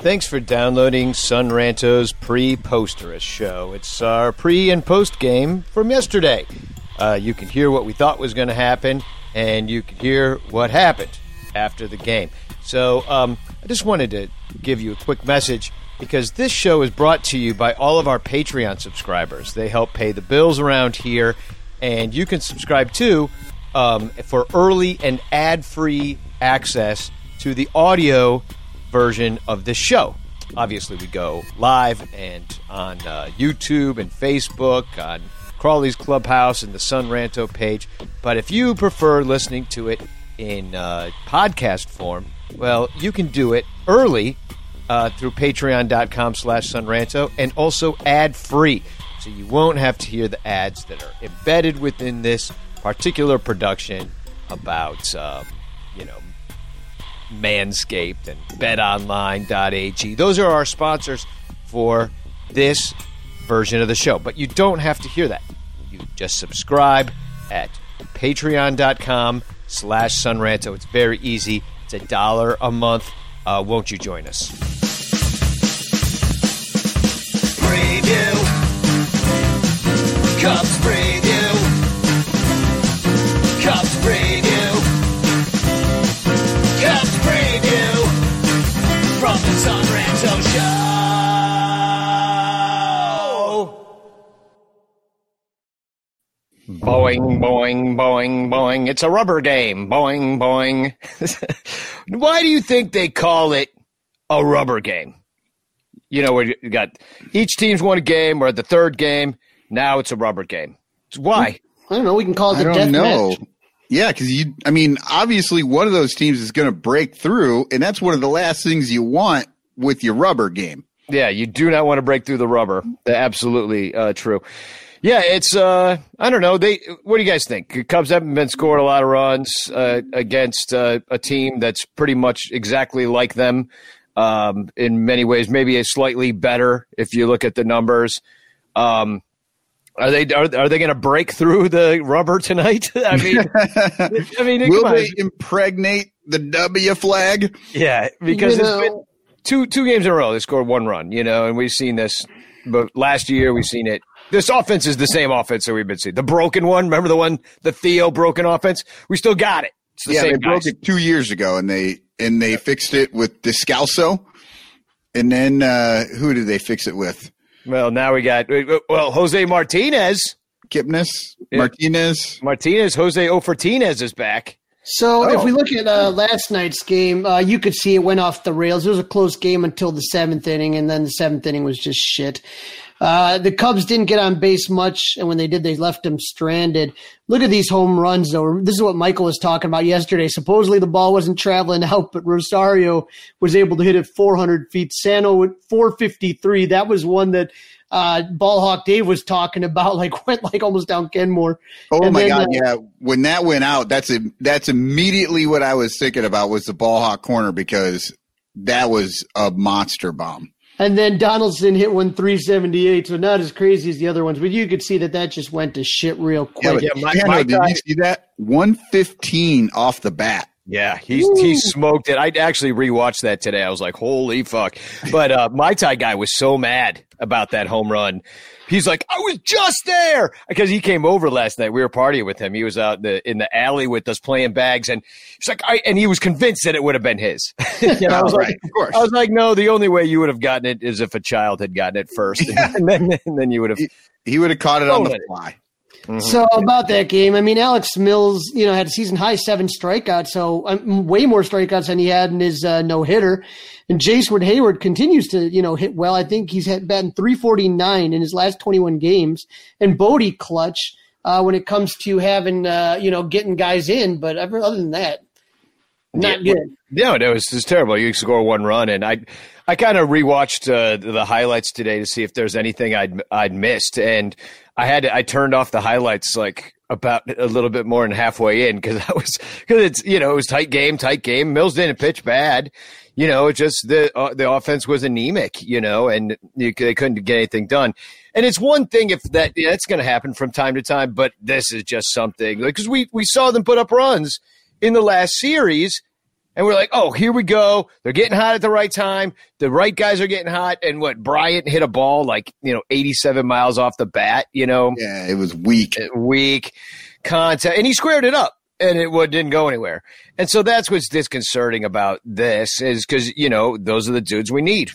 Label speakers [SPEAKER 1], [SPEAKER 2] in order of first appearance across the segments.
[SPEAKER 1] Thanks for downloading Son Ranto's pre-posterous show. It's our pre and post game from yesterday. Uh, you can hear what we thought was going to happen, and you can hear what happened after the game. So um, I just wanted to give you a quick message because this show is brought to you by all of our Patreon subscribers. They help pay the bills around here, and you can subscribe too um, for early and ad-free access to the audio version of this show. Obviously, we go live and on uh, YouTube and Facebook, on Crawley's Clubhouse and the Son Ranto page. But if you prefer listening to it in uh, podcast form, well, you can do it early uh, through patreon.com slash sonranto and also ad-free. So you won't have to hear the ads that are embedded within this particular production about, um, you know, Manscaped and betonline.ag. Those are our sponsors for this version of the show. But you don't have to hear that. You just subscribe at patreon.com slash sonranto. It's very easy. It's a dollar a month. Uh, won't you join us?
[SPEAKER 2] preview. Cubs preview. From the Son Ranto Show.
[SPEAKER 1] Boing, boing, boing, boing. It's a rubber game. Boing, boing. Why do you think they call it a rubber game? You know, we got each team's won a game, We're at the third game. Now it's a rubber game. Why?
[SPEAKER 3] I don't know. We can call it
[SPEAKER 4] I
[SPEAKER 3] the
[SPEAKER 4] don't
[SPEAKER 3] death
[SPEAKER 4] know.
[SPEAKER 3] match.
[SPEAKER 4] Yeah, because you, I mean, obviously one of those teams is going to break through, and that's one of the last things you want with your rubber game.
[SPEAKER 1] Yeah, you do not want to break through the rubber. Absolutely uh, true. Yeah, it's uh, I don't know. They what do you guys think? Cubs haven't been scoring a lot of runs uh, against uh, a team that's pretty much exactly like them um, in many ways. Maybe a slightly better if you look at the numbers. Um, are they are, are they going to break through the rubber tonight? I mean, I mean,
[SPEAKER 4] Will they impregnate the W flag?
[SPEAKER 1] Yeah, because
[SPEAKER 3] You
[SPEAKER 1] it's
[SPEAKER 3] know-
[SPEAKER 1] been two two games in a row. They scored one run, you know, and we've seen this. But last year we've seen it. This offense is the same offense that we've been seeing. The broken one, remember the one, the Theo broken offense? We still got it. It's the
[SPEAKER 4] yeah,
[SPEAKER 1] same
[SPEAKER 4] they broke it two years ago, and they and they fixed it with Descalso, and then uh, who did they fix it with?
[SPEAKER 1] Well, now we got well Jose Martinez.
[SPEAKER 4] Kipnis,
[SPEAKER 1] Yeah.
[SPEAKER 4] Martinez.
[SPEAKER 1] Martinez, Jose Ofertinez is back.
[SPEAKER 3] So if
[SPEAKER 4] Oh.
[SPEAKER 3] we look at uh, last night's game, uh, you could see it went off the rails. It was a close game until the seventh inning, and then the seventh inning was just shit. Uh, the Cubs didn't get on base much, and when they did, they left them stranded. Look at these home runs, though. This is what Michael was talking about yesterday. Supposedly the ball wasn't traveling out, but Rosario was able to hit it 400 feet. Sano with 453. That was one that uh, Ballhawk Dave was talking about, like went like almost down Kenmore.
[SPEAKER 4] Oh
[SPEAKER 3] And
[SPEAKER 4] my
[SPEAKER 3] then,
[SPEAKER 4] God!
[SPEAKER 3] uh,
[SPEAKER 4] yeah, when that went out, that's a, that's immediately what I was thinking about was the ball hawk corner because that was a monster bomb.
[SPEAKER 3] And then Donaldson hit one 378, so not as crazy as the other ones, but you could see that that just went to shit real
[SPEAKER 4] Yeah,
[SPEAKER 3] quick.
[SPEAKER 4] but
[SPEAKER 1] my-
[SPEAKER 4] Tanner,
[SPEAKER 1] my
[SPEAKER 4] did
[SPEAKER 1] guy-
[SPEAKER 4] you see that? One fifteen off the bat.
[SPEAKER 1] Yeah, he's he smoked it. I actually rewatched that today. I was like, "Holy fuck!" But uh, my tie guy was so mad about that home run. He's like, "I was just there," because he came over last night. We were partying with him. He was out in the in the alley with us playing bags, and he's like, "I," and he was convinced that it would have been his. and I was
[SPEAKER 4] Oh,
[SPEAKER 1] like,
[SPEAKER 4] of course.
[SPEAKER 1] I was like, "No, the only way you would have gotten it is if a child had gotten it first, and then and then you would have."
[SPEAKER 4] He would have caught it on the
[SPEAKER 1] it.
[SPEAKER 4] Fly.
[SPEAKER 3] So about that game, I mean, Alec Mills, you know, had a season high seven strikeouts, so um, way more strikeouts than he had in his uh, no hitter. And Jason Heyward continues to, you know, hit well. I think he's had batting 349 in his last 21 games. And Bodie clutch uh, when it comes to having, uh, you know, getting guys in. But other than that, not
[SPEAKER 1] Yeah,
[SPEAKER 3] good.
[SPEAKER 1] No, no, it's, it's terrible. You score one run, and I, I kind of rewatched uh, the highlights today to see if there's anything I'd I'd missed, and I had to, I turned off the highlights like about a little bit more than halfway in because I was because it's you know it was tight game, tight game. Mills didn't pitch bad, you know, it just the uh, the offense was anemic, you know, and you, they couldn't get anything done. And it's one thing if that yeah, that's going to happen from time to time, but this is just something because we we saw them put up runs in the last series. And we're like, oh, here we go. They're getting hot at the right time. The right guys are getting hot. And what Bryant hit a ball like, you know, 87 miles off the bat, you know,
[SPEAKER 4] Yeah, it was weak.
[SPEAKER 1] Uh, weak contact. And he squared it up and it would, didn't go anywhere. And so that's what's disconcerting about this is because, you know, those are the dudes we need.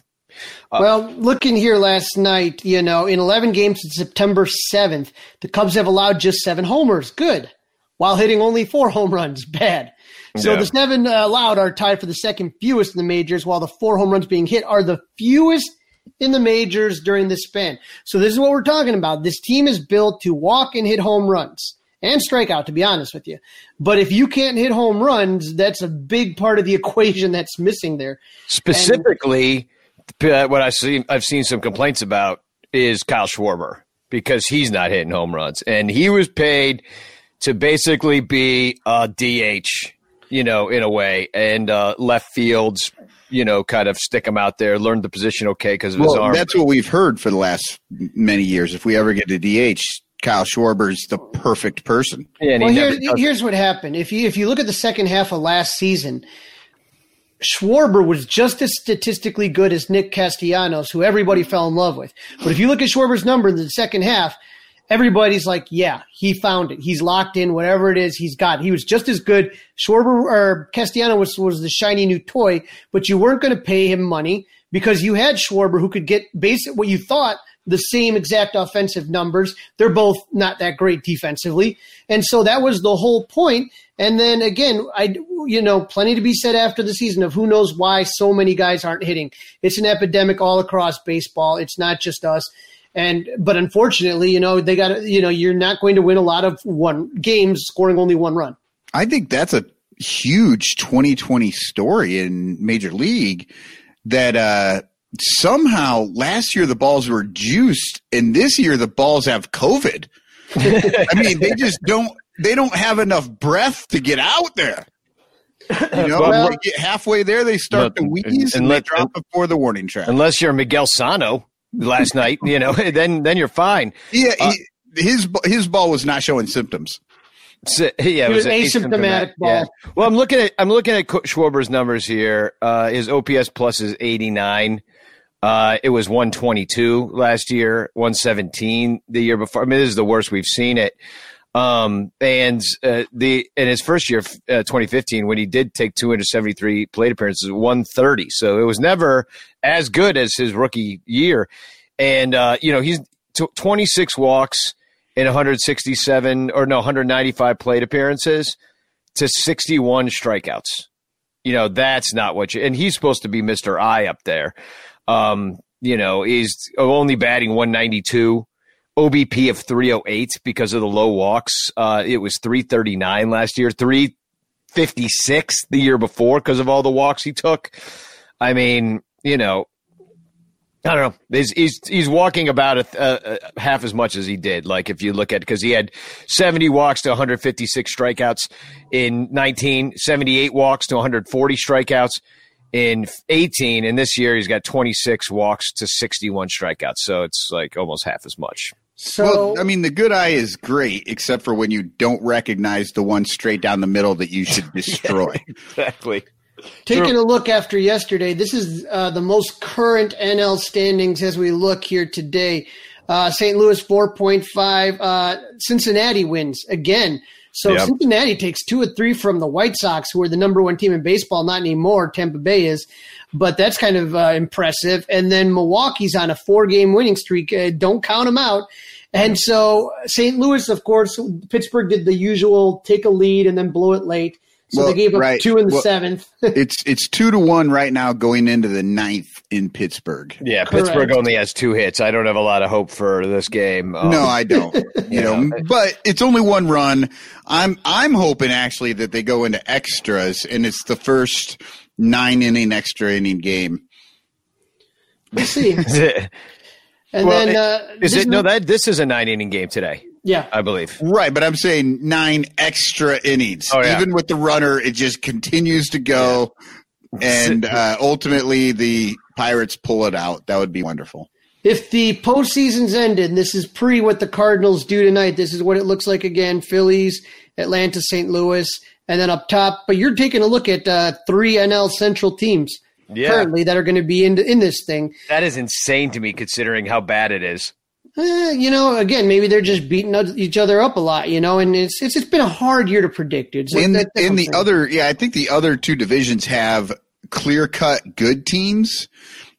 [SPEAKER 3] Uh, well, looking here last night, you know, in 11 games since September 7th, the Cubs have allowed just seven homers. Good. While hitting only four home runs. Bad. So
[SPEAKER 1] Yeah.
[SPEAKER 3] the seven uh, allowed are tied for the second fewest in the majors, while the four home runs being hit are the fewest in the majors during this span. So this is what we're talking about. This team is built to walk and hit home runs and strike out, to be honest with you. But if you can't hit home runs, that's a big part of the equation that's missing there.
[SPEAKER 1] Specifically, uh, what I see, I've seen some complaints about is Kyle Schwarber because he's not hitting home runs, and he was paid to basically be a DH, you know, in a way, and uh, left fields, you know, kind of stick him out there, learn the position okay because of his
[SPEAKER 4] Well,
[SPEAKER 1] arm.
[SPEAKER 4] that's what we've heard for the last many years. If we ever get a DH, Kyle Schwarber's the perfect person.
[SPEAKER 1] and he
[SPEAKER 3] Well,
[SPEAKER 1] never
[SPEAKER 3] here,
[SPEAKER 1] does-
[SPEAKER 3] here's what happened. If you if you look at the second half of last season, Schwarber was just as statistically good as Nick Castellanos, who everybody fell in love with. But if you look at Schwarber's number in the second half, everybody's like, "Yeah, he found it. He's locked in. Whatever it is, he's got." He was just as good. Schwarber or Castellanos was was the shiny new toy, but you weren't going to pay him money because you had Schwarber, who could get basic what you thought the same exact offensive numbers. They're both not that great defensively. And so that was the whole point. And then again, I, you know, plenty to be said after the season of who knows why so many guys aren't hitting. It's an epidemic all across baseball. It's not just us. And, but unfortunately, you know, they got, you know, you're not going to win a lot of one games scoring only one run.
[SPEAKER 4] I think that's a huge 2020 story in Major League that uh, somehow last year the balls were juiced and this year the balls have COVID. I mean, they just don't they don't have enough breath to get out there. You know,
[SPEAKER 1] Well-
[SPEAKER 4] they get halfway there, they start to
[SPEAKER 1] Look,
[SPEAKER 4] wheeze
[SPEAKER 1] and
[SPEAKER 4] and, they
[SPEAKER 1] let-
[SPEAKER 4] drop before the warning track.
[SPEAKER 1] unless you're Miguel Sano last night, you know, then then you're fine.
[SPEAKER 4] Yeah, he, his his ball was not showing symptoms.
[SPEAKER 1] So, yeah, it
[SPEAKER 3] It was
[SPEAKER 1] an
[SPEAKER 3] asymptomatic ball.
[SPEAKER 1] Yeah. Well, I'm looking at I'm looking at Co- Schwarber's numbers here. Uh, his OPS plus is 89. Uh, it was 122 last year, 117 the year before. I mean, this is the worst we've seen it. Um, and uh, the in his first year, uh, 2015, when he did take 273 plate appearances, 130. So it was never as good as his rookie year. And uh, you know, he's t- 26 walks in 167 or no 195 plate appearances to 61 strikeouts. You know, that's not what you and he's supposed to be Mr. I up there. Um, you know, he's only batting 192, OBP of 308 because of the low walks. Uh, it was 339 last year, 356 the year before because of all the walks he took. I mean, you know, I don't know. He's he's, he's walking about a, uh, uh, half as much as he did. Like if you look at because he had 70 walks to 156 strikeouts in 19, 78 walks to 140 strikeouts in 18, and this year he's got 26 walks to 61 strikeouts. So it's like almost half as much.
[SPEAKER 3] So,
[SPEAKER 4] well, I mean, the good eye is great, except for when you don't recognize the one straight down the middle that you should destroy.
[SPEAKER 1] Exactly.
[SPEAKER 3] Taking a look after yesterday, this is uh, the most current NL standings as we look here today. Uh, St. Louis 4.5. Uh, Cincinnati wins again. So
[SPEAKER 1] Yep.
[SPEAKER 3] Cincinnati takes two or three from the White Sox, who are the number one team in baseball. Not anymore. Tampa Bay is, but that's kind of uh, impressive. And then Milwaukee's on a four-game winning streak. Uh, don't count them out. And so St. Louis, of course, Pittsburgh did the usual take a lead and then blow it late. So
[SPEAKER 4] Well,
[SPEAKER 3] they gave up
[SPEAKER 4] right.
[SPEAKER 3] two in the
[SPEAKER 4] Well-
[SPEAKER 3] seventh.
[SPEAKER 4] it's it's two to one right now going into the ninth in Pittsburgh.
[SPEAKER 1] Yeah,
[SPEAKER 3] Correct.
[SPEAKER 1] Pittsburgh only has two hits. I don't have a lot of hope for this game. Um,
[SPEAKER 4] No, I don't. You know, but it's only one run. I'm I'm hoping actually that they go into extras and it's the first nine inning extra inning game.
[SPEAKER 3] We'll see. And
[SPEAKER 1] well,
[SPEAKER 3] then uh,
[SPEAKER 1] is it no? That this is a nine inning game today,
[SPEAKER 3] yeah.
[SPEAKER 1] I believe.
[SPEAKER 4] Right, but I'm saying nine extra innings.
[SPEAKER 1] Oh, yeah.
[SPEAKER 4] Even with the runner, it just continues to go, and uh, ultimately the Pirates pull it out. That would be wonderful.
[SPEAKER 3] If the postseason's ended, and this is pre what the Cardinals do tonight. This is what it looks like again: Phillies, Atlanta, St. Louis, and then up top. But you're taking a look at uh, three NL Central teams
[SPEAKER 1] Yeah.
[SPEAKER 3] currently that are going to be in in this thing.
[SPEAKER 1] That is insane to me, considering how bad it is.
[SPEAKER 3] Eh, you know, again, maybe they're just beating each other up a lot. You know, and it's it's, it's been a hard year to predict. It's
[SPEAKER 4] in
[SPEAKER 3] that-
[SPEAKER 4] in the
[SPEAKER 3] saying.
[SPEAKER 4] other, yeah, I think the other two divisions have clear cut good teams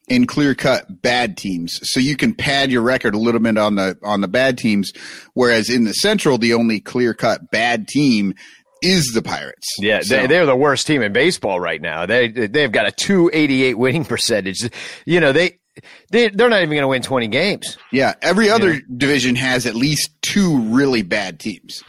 [SPEAKER 4] and clear cut bad teams. So you can pad your record a little bit on the on the bad teams, whereas in the Central, the only clear cut bad team is the Pirates.
[SPEAKER 1] Yeah,
[SPEAKER 4] So-
[SPEAKER 1] they, they're the worst team in baseball right now. They they've got a two eighty eight winning percentage. You know they they they're not even going to win twenty games.
[SPEAKER 4] yeah. Every other division has at least two really bad teams.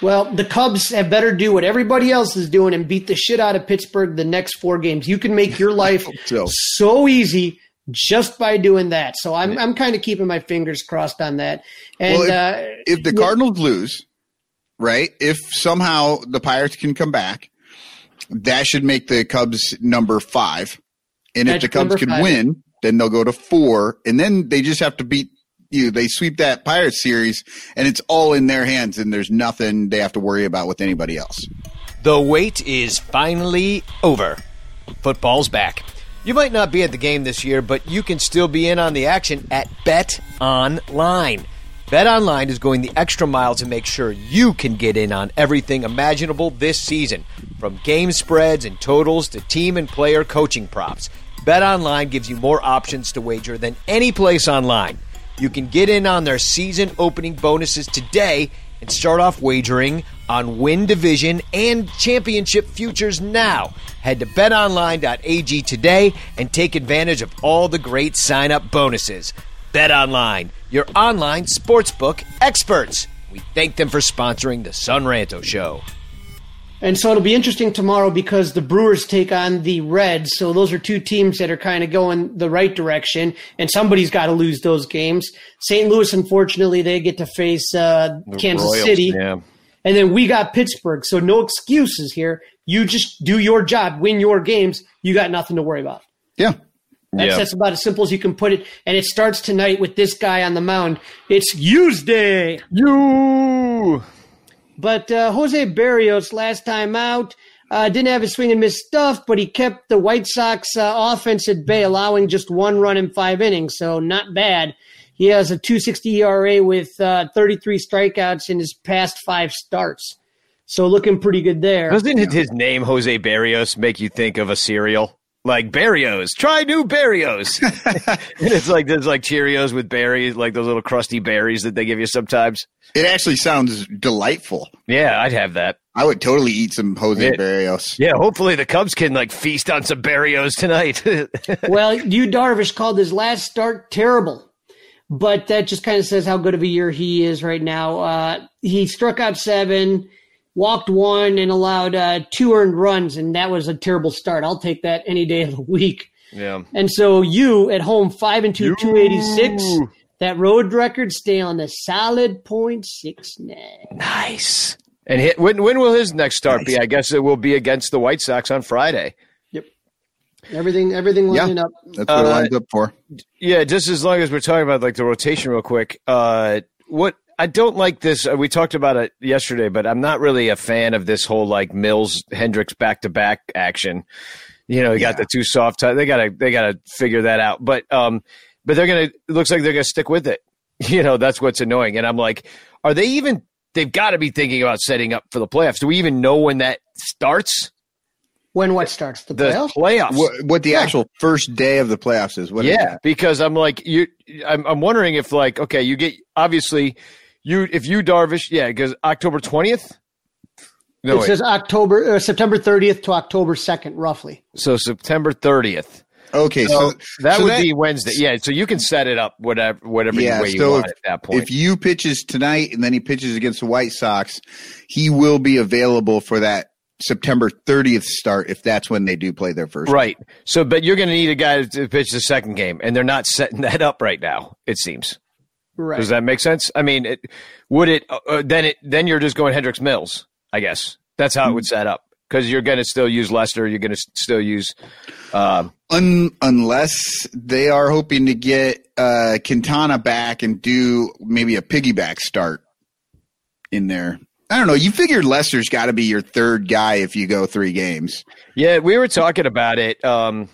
[SPEAKER 3] Well, the Cubs have better do what everybody else is doing and beat the shit out of Pittsburgh the next four games. You can make your life
[SPEAKER 4] so.
[SPEAKER 3] so easy just by doing that. So I'm I'm kind of keeping my fingers crossed on that. And
[SPEAKER 4] Well,
[SPEAKER 3] uh,
[SPEAKER 4] if the Cardinals lose, right? If somehow the Pirates can come back, that should make the Cubs number five. And if
[SPEAKER 3] That's
[SPEAKER 4] the Cubs can
[SPEAKER 3] five.
[SPEAKER 4] win, then they'll go to four, and then they just have to beat you. They sweep that Pirates series, and it's all in their hands, and there's nothing they have to worry about with anybody else.
[SPEAKER 1] The wait is finally over. Football's back. You might not be at the game this year, but you can still be in on the action at Bet Online. Bet Online is going the extra mile to make sure you can get in on everything imaginable this season, from game spreads and totals to team and player coaching props. Bet Online gives you more options to wager than any place online. You can get in on their season opening bonuses today and start off wagering on win division and championship futures now. Head to betonline.ag today and take advantage of all the great sign up bonuses. BetOnline, your online sportsbook experts. We thank them for sponsoring the Son Ranto Show.
[SPEAKER 3] And so it'll be interesting tomorrow because the Brewers take on the Reds. So those are two teams that are kind of going the right direction, and somebody's got to lose those games. St. Louis, unfortunately, they get to face uh, Kansas
[SPEAKER 1] Royals,
[SPEAKER 3] City.
[SPEAKER 1] Yeah.
[SPEAKER 3] And then we got Pittsburgh. So no excuses here. You just do your job, win your games. You got nothing to worry about.
[SPEAKER 4] Yeah.
[SPEAKER 3] That's,
[SPEAKER 1] Yeah.
[SPEAKER 3] that's about as simple as you can put it. And it starts tonight with this guy on the mound. It's Use Day.
[SPEAKER 1] You.
[SPEAKER 3] But uh, Jose Berrios, last time out, uh, didn't have his swing and miss stuff, but he kept the White Sox uh, offense at bay, allowing just one run in five innings. So not bad. He has a 260 ERA with uh, 33 strikeouts in his past five starts. So looking pretty good there.
[SPEAKER 1] Doesn't his name, Jose Berrios, make you think of a cereal? Like Berrios, try new Berrios. it's like there's like Cheerios with berries, like those little crusty berries that they give you sometimes.
[SPEAKER 4] It actually sounds delightful.
[SPEAKER 1] Yeah, I'd have that.
[SPEAKER 4] I would totally eat some Jose
[SPEAKER 1] Yeah.
[SPEAKER 4] Berrios.
[SPEAKER 1] Yeah, hopefully the Cubs can like feast on some Berrios tonight.
[SPEAKER 3] well, you Darvish called his last start terrible, but that just kind of says how good of a year he is right now. Uh, he struck out seven, walked one, and allowed uh, two earned runs, and that was a terrible start. I'll take that any day of the week.
[SPEAKER 1] yeah.
[SPEAKER 3] And so you at home five and two, two eighty six. That road record stay on the solid point six nine.
[SPEAKER 1] Nice. And hit, when when will his next start be? I guess it will be against the White Sox on Friday.
[SPEAKER 3] Yep. Everything, everything
[SPEAKER 4] Yeah.
[SPEAKER 3] lining up.
[SPEAKER 4] That's what it
[SPEAKER 1] Uh,
[SPEAKER 4] lines up for.
[SPEAKER 1] Yeah, just as long as we're talking about like the rotation real quick. Uh, what I don't like this. Uh, we talked about it yesterday, but I'm not really a fan of this whole like Mills Hendricks back to back action. You know, you got the two soft. T- they gotta they gotta figure that out. But um, but they're gonna. It looks like they're gonna stick with it. You know, that's what's annoying. And I'm like, are they even? They've got to be thinking about setting up for the playoffs. Do we even know when that starts?
[SPEAKER 3] When what starts the
[SPEAKER 1] The
[SPEAKER 3] playoffs?
[SPEAKER 1] playoffs.
[SPEAKER 4] What, what the
[SPEAKER 3] Yeah.
[SPEAKER 4] actual first day of the playoffs is? What is
[SPEAKER 1] yeah,
[SPEAKER 4] that?
[SPEAKER 1] because I'm like you. I'm, I'm wondering if like okay, you get obviously you if Yu Darvish, yeah, because October twentieth. No,
[SPEAKER 3] it
[SPEAKER 1] wait.
[SPEAKER 3] says October, uh, September 30th to October 2nd, roughly.
[SPEAKER 1] so September thirtieth.
[SPEAKER 4] Okay,
[SPEAKER 1] So,
[SPEAKER 4] so
[SPEAKER 1] that
[SPEAKER 4] so
[SPEAKER 1] would be Wednesday. Yeah, so you can set it up whatever whatever
[SPEAKER 4] Yeah,
[SPEAKER 1] way you want
[SPEAKER 4] if-
[SPEAKER 1] at that point.
[SPEAKER 4] if Yu pitches tonight and then he pitches against the White Sox, he will be available for that September 30th start if that's when they do play their first.
[SPEAKER 1] right. So, but you're going to need a guy to pitch the second game, and they're not setting that up right now. It seems.
[SPEAKER 3] Right.
[SPEAKER 1] Does that make sense? I mean, it, would it uh, uh, then? It then you're just going Hendricks Mills. I guess that's how it would set up because you're going to still use Lester. You're going to still use. Um,
[SPEAKER 4] Un- unless they are hoping to get uh, Quintana back and do maybe a piggyback start in there. I don't know. You figured Lester's got to be your third guy if you go three games.
[SPEAKER 1] Yeah, we were talking about it. Um,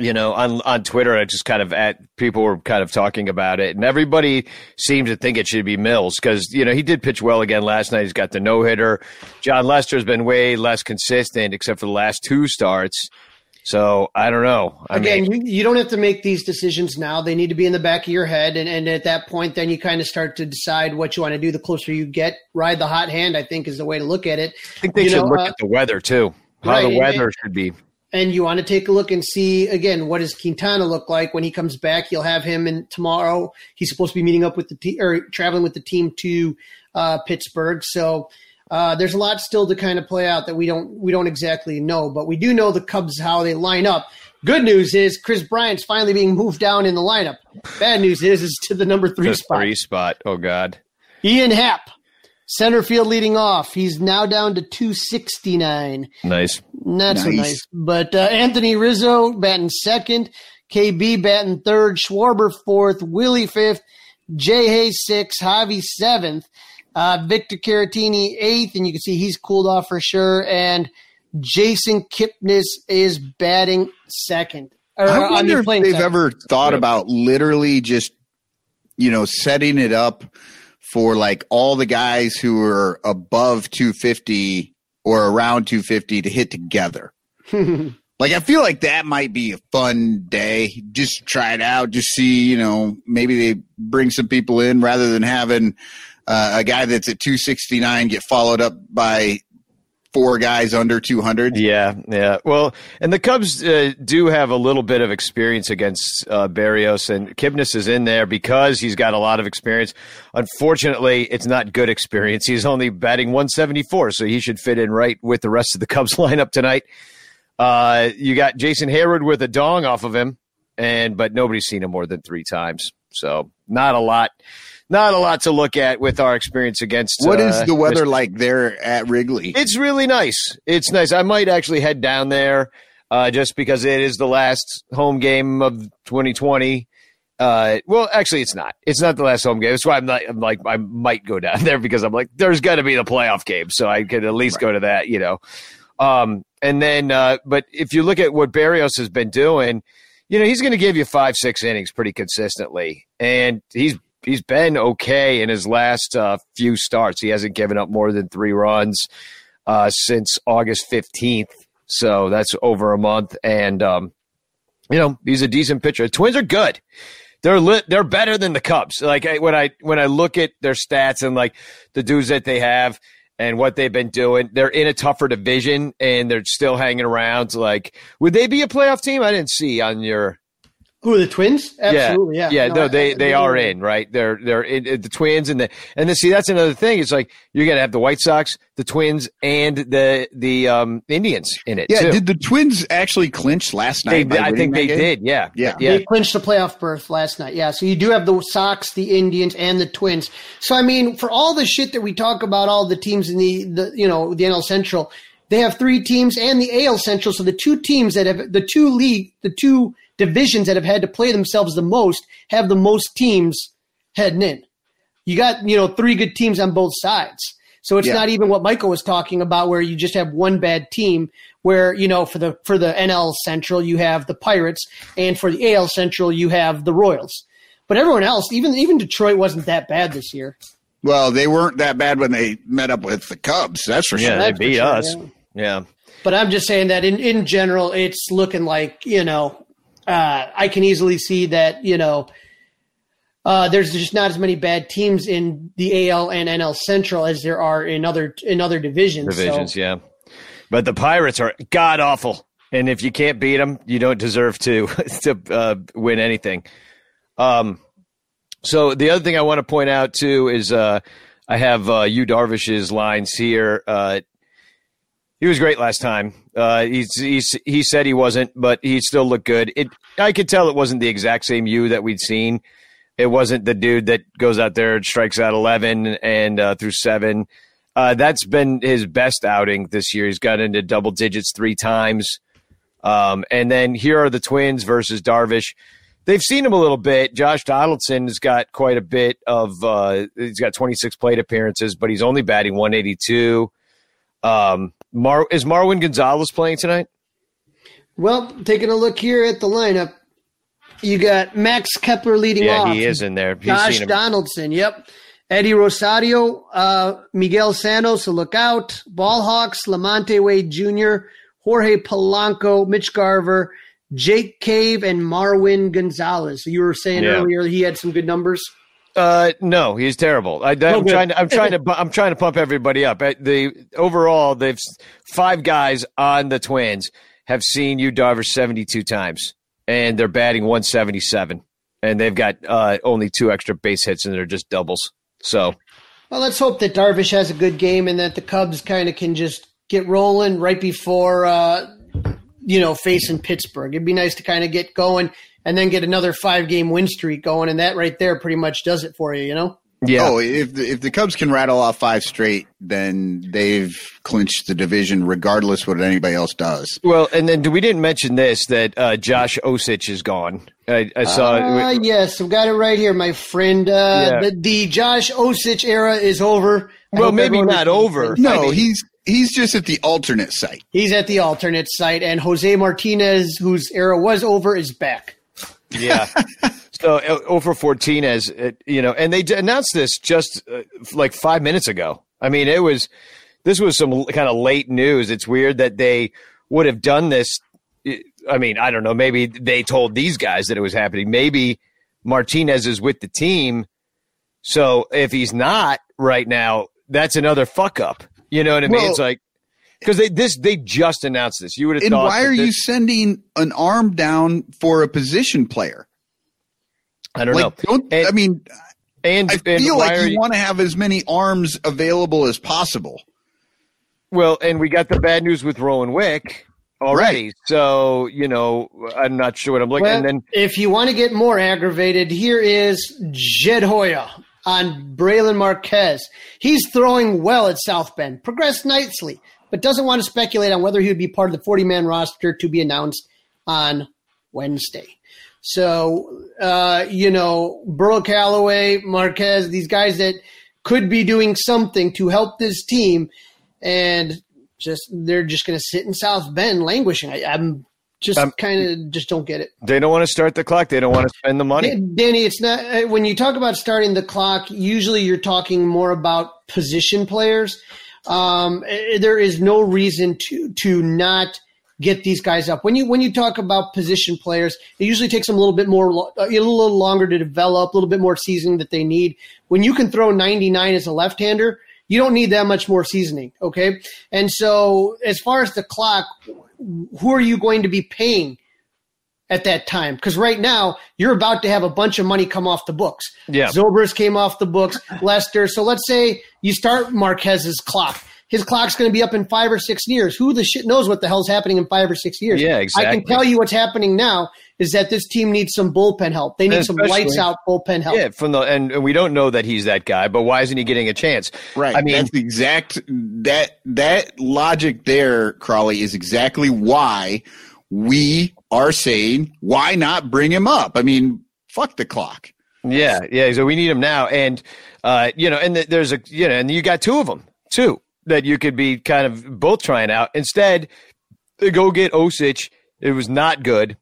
[SPEAKER 1] you know, on on Twitter, I just kind of at people were kind of talking about it, and everybody seemed to think it should be Mills because you know he did pitch well again last night. He's got the no hitter. Jon Lester's been way less consistent, except for the last two starts. So I don't know. I
[SPEAKER 3] Again,
[SPEAKER 1] mean,
[SPEAKER 3] you, you don't have to make these decisions now. They need to be in the back of your head. And, and at that point, then you kind of start to decide what you want to do the closer you get. Ride the hot hand, I think, is the way to look at it.
[SPEAKER 1] I think they
[SPEAKER 3] you
[SPEAKER 1] should
[SPEAKER 3] know,
[SPEAKER 1] look
[SPEAKER 3] uh,
[SPEAKER 1] at the weather too. How
[SPEAKER 3] right,
[SPEAKER 1] the
[SPEAKER 3] and-
[SPEAKER 1] weather should be.
[SPEAKER 3] And you want to take a look and see, again, what does Quintana look like when he comes back? You'll have him in tomorrow. He's supposed to be meeting up with the team or traveling with the team to uh, Pittsburgh. So uh, there's a lot still to kind of play out that we don't we don't exactly know, but we do know the Cubs how they line up. Good news is Kris Bryant's finally being moved down in the lineup. Bad news is is to the number three
[SPEAKER 1] The
[SPEAKER 3] spot.
[SPEAKER 1] three spot. Oh God.
[SPEAKER 3] Ian Happ, center field leading off. He's now down to 269.
[SPEAKER 1] Nice.
[SPEAKER 3] Not so
[SPEAKER 4] Nice.
[SPEAKER 3] nice. But uh, Anthony Rizzo batting second, KB batting third, Schwarber fourth, Willie fifth, Jay Hayes sixth, Javi seventh, uh, Victor Caratini eighth, and you can see he's cooled off for sure. And Jason Kipnis is batting second. Or,
[SPEAKER 4] I
[SPEAKER 3] I
[SPEAKER 4] wonder
[SPEAKER 3] mean,
[SPEAKER 4] if they've
[SPEAKER 3] second.
[SPEAKER 4] ever thought
[SPEAKER 1] Yeah.
[SPEAKER 4] about literally just, you know, setting it up for like all the guys who are above 250 or around 250 to hit together. like I feel like that might be a fun day. Just try it out. Just see, you know, maybe they bring some people in rather than having uh, a guy that's at 269 get followed up by four guys under 200.
[SPEAKER 1] Yeah, yeah. Well, and the Cubs uh, do have a little bit of experience against uh, Berrios, and Kipnis is in there because he's got a lot of experience. Unfortunately, it's not good experience. He's only batting 174, so he should fit in right with the rest of the Cubs lineup tonight. Uh, you got Jason Heyward with a dong off of him, and but nobody's seen him more than three times, so not a lot. Not a lot to look at with our experience against.
[SPEAKER 4] What is
[SPEAKER 1] uh,
[SPEAKER 4] the weather
[SPEAKER 1] Mr.
[SPEAKER 4] like there at Wrigley?
[SPEAKER 1] It's really nice. It's nice. I might actually head down there uh, just because it is the last home game of 2020. Uh, well, actually, it's not. It's not the last home game. That's why I'm, not, I'm like I might go down there because I'm like there's got to be the playoff game, so I could at least go to that. You know. Um, and then, uh, but if you look at what Berrios has been doing, you know he's going to give you five, six innings pretty consistently, and he's he's been okay in his last uh, few starts. He hasn't given up more than three runs uh, since August fifteenth, so that's over a month. And um, you know he's a decent pitcher. The Twins are good. They're lit, they're better than the Cubs. Like I, when I when I look at their stats and like the dudes that they have and what they've been doing, they're in a tougher division and they're still hanging around. Like, would they be a playoff team? I didn't see on your
[SPEAKER 3] Who are the Twins? Absolutely, yeah.
[SPEAKER 1] yeah,
[SPEAKER 3] No,
[SPEAKER 1] no, they they are in right. They're they're in, uh, the Twins and the and then see that's another thing. It's like you're gonna have the White Sox, the Twins, and the the um Indians in it
[SPEAKER 4] Yeah,
[SPEAKER 1] too.
[SPEAKER 4] did the Twins actually clinch last night? by
[SPEAKER 1] I think they
[SPEAKER 4] game?
[SPEAKER 1] did. Yeah,
[SPEAKER 4] Yeah.
[SPEAKER 1] yeah.
[SPEAKER 3] They clinched the playoff berth last night. Yeah. So you do have the Sox, the Indians, and the Twins. So I mean, for all the shit that we talk about, all the teams in the, the you know, the NL Central, they have three teams and the AL Central. So the two teams that have the two league, the two divisions that have had to play themselves the most have the most teams heading in. You got, you know, three good teams on both sides. So it's
[SPEAKER 4] Yeah.
[SPEAKER 3] not even what Michael was talking about where you just have one bad team where, you know, for the for the NL Central you have the Pirates and for the AL Central you have the Royals. But everyone else, even even Detroit wasn't that bad this year.
[SPEAKER 4] Well, they weren't that bad when they met up with the Cubs. That's for
[SPEAKER 1] Yeah,
[SPEAKER 4] sure.
[SPEAKER 1] they beat
[SPEAKER 3] sure,
[SPEAKER 1] us.
[SPEAKER 3] yeah.
[SPEAKER 1] Yeah.
[SPEAKER 3] But I'm just saying that in, in general, it's looking like, you know, uh, I can easily see that, you know, uh, there's just not as many bad teams in the AL and NL Central as there are in other in other divisions.
[SPEAKER 1] Divisions,
[SPEAKER 3] so.
[SPEAKER 1] yeah. But the Pirates are god awful, and if you can't beat them, you don't deserve to to uh, win anything. Um, so the other thing I want to point out too is uh, I have uh, Yu Darvish's lines here. Uh, he was great last time. Uh, he's, he's, he said he wasn't, but he still looked good. It I could tell it wasn't the exact same you that we'd seen. It wasn't the dude that goes out there and strikes out eleven and uh, through seven. Uh, that's been his best outing this year. He's got into double digits three times. Um, and then here are the Twins versus Darvish. They've seen him a little bit. Josh Donaldson has got quite a bit of. Uh, he's got 26 plate appearances, but he's only batting 182. Um, Mar- is Marwin Gonzalez playing tonight?
[SPEAKER 3] Well, taking a look here at the lineup, you got Max Kepler leading
[SPEAKER 1] Yeah,
[SPEAKER 3] off.
[SPEAKER 1] Yeah, he is in there. He's
[SPEAKER 3] Josh. Donaldson, yep. Eddie Rosario, uh, Miguel so look out. Ballhawks, Lamonte Wade Jr., Jorge Polanco, Mitch Garver, Jake Cave, and Marwin Gonzalez. So you were saying
[SPEAKER 1] Yeah.
[SPEAKER 3] earlier he had some good numbers.
[SPEAKER 1] Uh, no, he's terrible. I, am
[SPEAKER 3] Oh,
[SPEAKER 1] trying to. I'm trying to. I'm trying to pump everybody up. Uh, The overall, they've five guys on the Twins have seen Yu Darvish 72 times, and they're batting 177, and they've got uh, only two extra base hits, and they're just doubles. So
[SPEAKER 3] Well, let's hope that Darvish has a good game and that the Cubs kind of can just get rolling right before, uh, you know, facing Pittsburgh. It'd be nice to kind of get going and then get another five game win streak going. And that right there pretty much does it for you, you know?
[SPEAKER 1] Yeah,
[SPEAKER 4] Oh, if the, if the Cubs can rattle off five straight, then they've clinched the division, regardless what anybody else does.
[SPEAKER 1] Well, and then we didn't mention this that uh, Josh Osich is gone. I, I saw.
[SPEAKER 3] Ah, yes, I've got it right here, my friend. Uh,
[SPEAKER 1] Yeah.
[SPEAKER 3] the, the Josh Osich era is over. I
[SPEAKER 1] well, maybe not
[SPEAKER 3] was-
[SPEAKER 1] over.
[SPEAKER 4] No,
[SPEAKER 1] I mean-
[SPEAKER 4] he's he's just at the alternate site.
[SPEAKER 3] He's at the alternate site, and Jose Martinez, whose era was over, is back.
[SPEAKER 1] Yeah. so uh, over 14 as you know, and they announced this just uh, like five minutes ago. I mean, it was this was some kind of late news. It's weird that they would have done this. I mean, I don't know. Maybe they told these guys that it was happening. Maybe Martinez is with the team. So if he's not right now, that's another fuck up. You know what I mean?
[SPEAKER 4] Well-
[SPEAKER 1] it's like because they this they just announced this. You would have
[SPEAKER 4] And
[SPEAKER 1] thought.
[SPEAKER 4] why are you sending an arm down for a position player?
[SPEAKER 1] I don't
[SPEAKER 4] Like,
[SPEAKER 1] know.
[SPEAKER 4] don't,
[SPEAKER 1] And-
[SPEAKER 4] I mean,
[SPEAKER 1] And,
[SPEAKER 4] I feel
[SPEAKER 1] why
[SPEAKER 4] like
[SPEAKER 1] are
[SPEAKER 4] you want to have as many arms available as possible.
[SPEAKER 1] Well, and we got the bad news with Rowan Wick already. So, you know, I'm not sure what I'm looking
[SPEAKER 3] Well,
[SPEAKER 1] and then
[SPEAKER 3] if you want to get more aggravated, here is Jed Hoyer on Brailyn Marquez. He's throwing well at South Bend, progressed nicely, but doesn't want to speculate on whether he would be part of the 40 man roster to be announced on Wednesday. So, uh, you know, Burrow Callaway, Marquez, these guys that could be doing something to help this team, and just they're just going to sit in South Bend languishing. I, I'm just
[SPEAKER 1] Um,
[SPEAKER 3] kind of just don't get it.
[SPEAKER 1] they don't want to start the clock. They don't want to spend the money.
[SPEAKER 3] Danny, it's not uh, when you talk about starting the clock. Usually, you're talking more about position players. Um, eh, there is no reason to to not get these guys up. When you when you talk about position players, it usually takes them a little bit more, uh, a little longer to develop, a little bit more seasoning that they need. When you can throw 99 as a left-hander, you don't need that much more seasoning. Okay, and so as far as the clock, who are you going to be paying? at that time because right now you're about to have a bunch of money come off the books.
[SPEAKER 1] Yeah.
[SPEAKER 3] Zobers came off the books, Lester. So let's say you start Marquez's clock. His clock's going to be up in five or six years. Who the shit knows what the hell's happening in five or six years?
[SPEAKER 1] Yeah, exactly.
[SPEAKER 3] I can tell you what's happening now is that this team needs some bullpen help. They need some
[SPEAKER 1] Especially-
[SPEAKER 3] lights out bullpen help.
[SPEAKER 1] Yeah, from the and, and we don't know that he's that guy, but why isn't he getting a chance?
[SPEAKER 4] Right.
[SPEAKER 1] I mean,
[SPEAKER 4] that's the exact that that logic there, Crawley, is exactly why we are saying why not bring him up. I mean, fuck the clock.
[SPEAKER 1] Yeah, yeah. So we need him now, and uh, you know, and th- there's a you know, and you got two of them too that you could be kind of both trying out. Instead, they go get Osich. It was not good.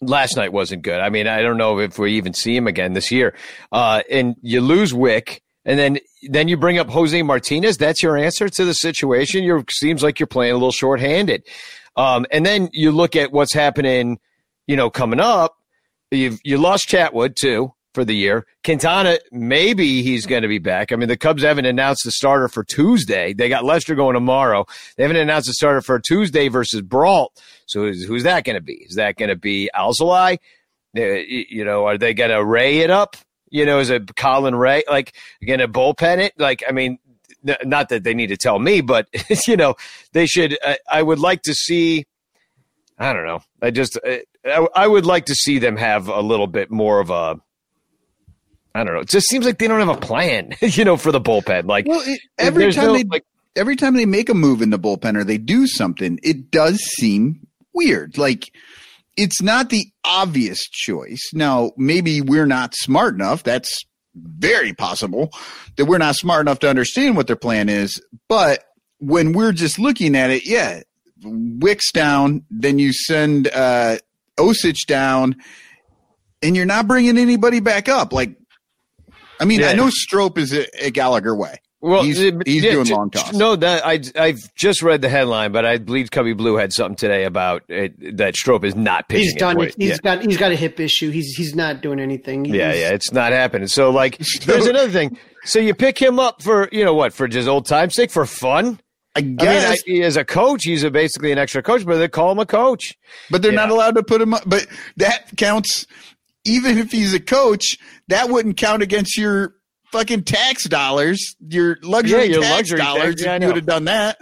[SPEAKER 1] Last night wasn't good. I mean, I don't know if we even see him again this year. Uh, and you lose Wick, And then then you bring up Jose Martinez. That's your answer to the situation. You seems like you're playing a little shorthanded. Um, and then you look at what's happening, you know, coming up. You've you lost Chatwood too for the year. Quintana, maybe he's going to be back. I mean, the Cubs haven't announced the starter for Tuesday. They got Lester going tomorrow. They haven't announced the starter for Tuesday versus Brault. So who's, who's that going to be? Is that going to be Alzolay? Uh, you know, are they going to Ray it up? You know, is it Colin Rea? Like, going to bullpen it? Like, I mean, not that they need to tell me, but you know, they should. I, I would like to see. I don't know. I just I, I would like to see them have a little bit more of a. I don't know. It just seems like they don't have a plan, you know, for the bullpen. Like
[SPEAKER 4] well, it, every time no, they like, every time they make a move in the bullpen or they do something, it does seem weird. Like it's not the obvious choice. Now, maybe we're not smart enough. That's very possible that we're not smart enough to understand what their plan is. But when we're just looking at it, yeah, Wicks down, then you send uh, Osich down, and you're not bringing anybody back up. Like, I mean, yeah. I know Strop is a, a Gallagher way. Well, he's, he's yeah, doing long toss.
[SPEAKER 1] No, that I I've just read the headline, but I believe Cubby Blue had something today about it, that Strop is not pitching.
[SPEAKER 3] He's done. It. He's yeah. got he's got a hip issue. He's he's not doing anything. He's,
[SPEAKER 1] yeah, yeah, it's not happening. So like, there's another thing. So you pick him up for you know what for just old time's sake for fun.
[SPEAKER 4] I guess
[SPEAKER 1] I mean, I, as a coach, he's a, basically an extra coach, but they call him a coach.
[SPEAKER 4] But they're not allowed to put him up. But that counts. Even if he's a coach, that wouldn't count against your fucking tax dollars, your luxury yeah, your tax luxury dollars. Tax, yeah, you would have done that.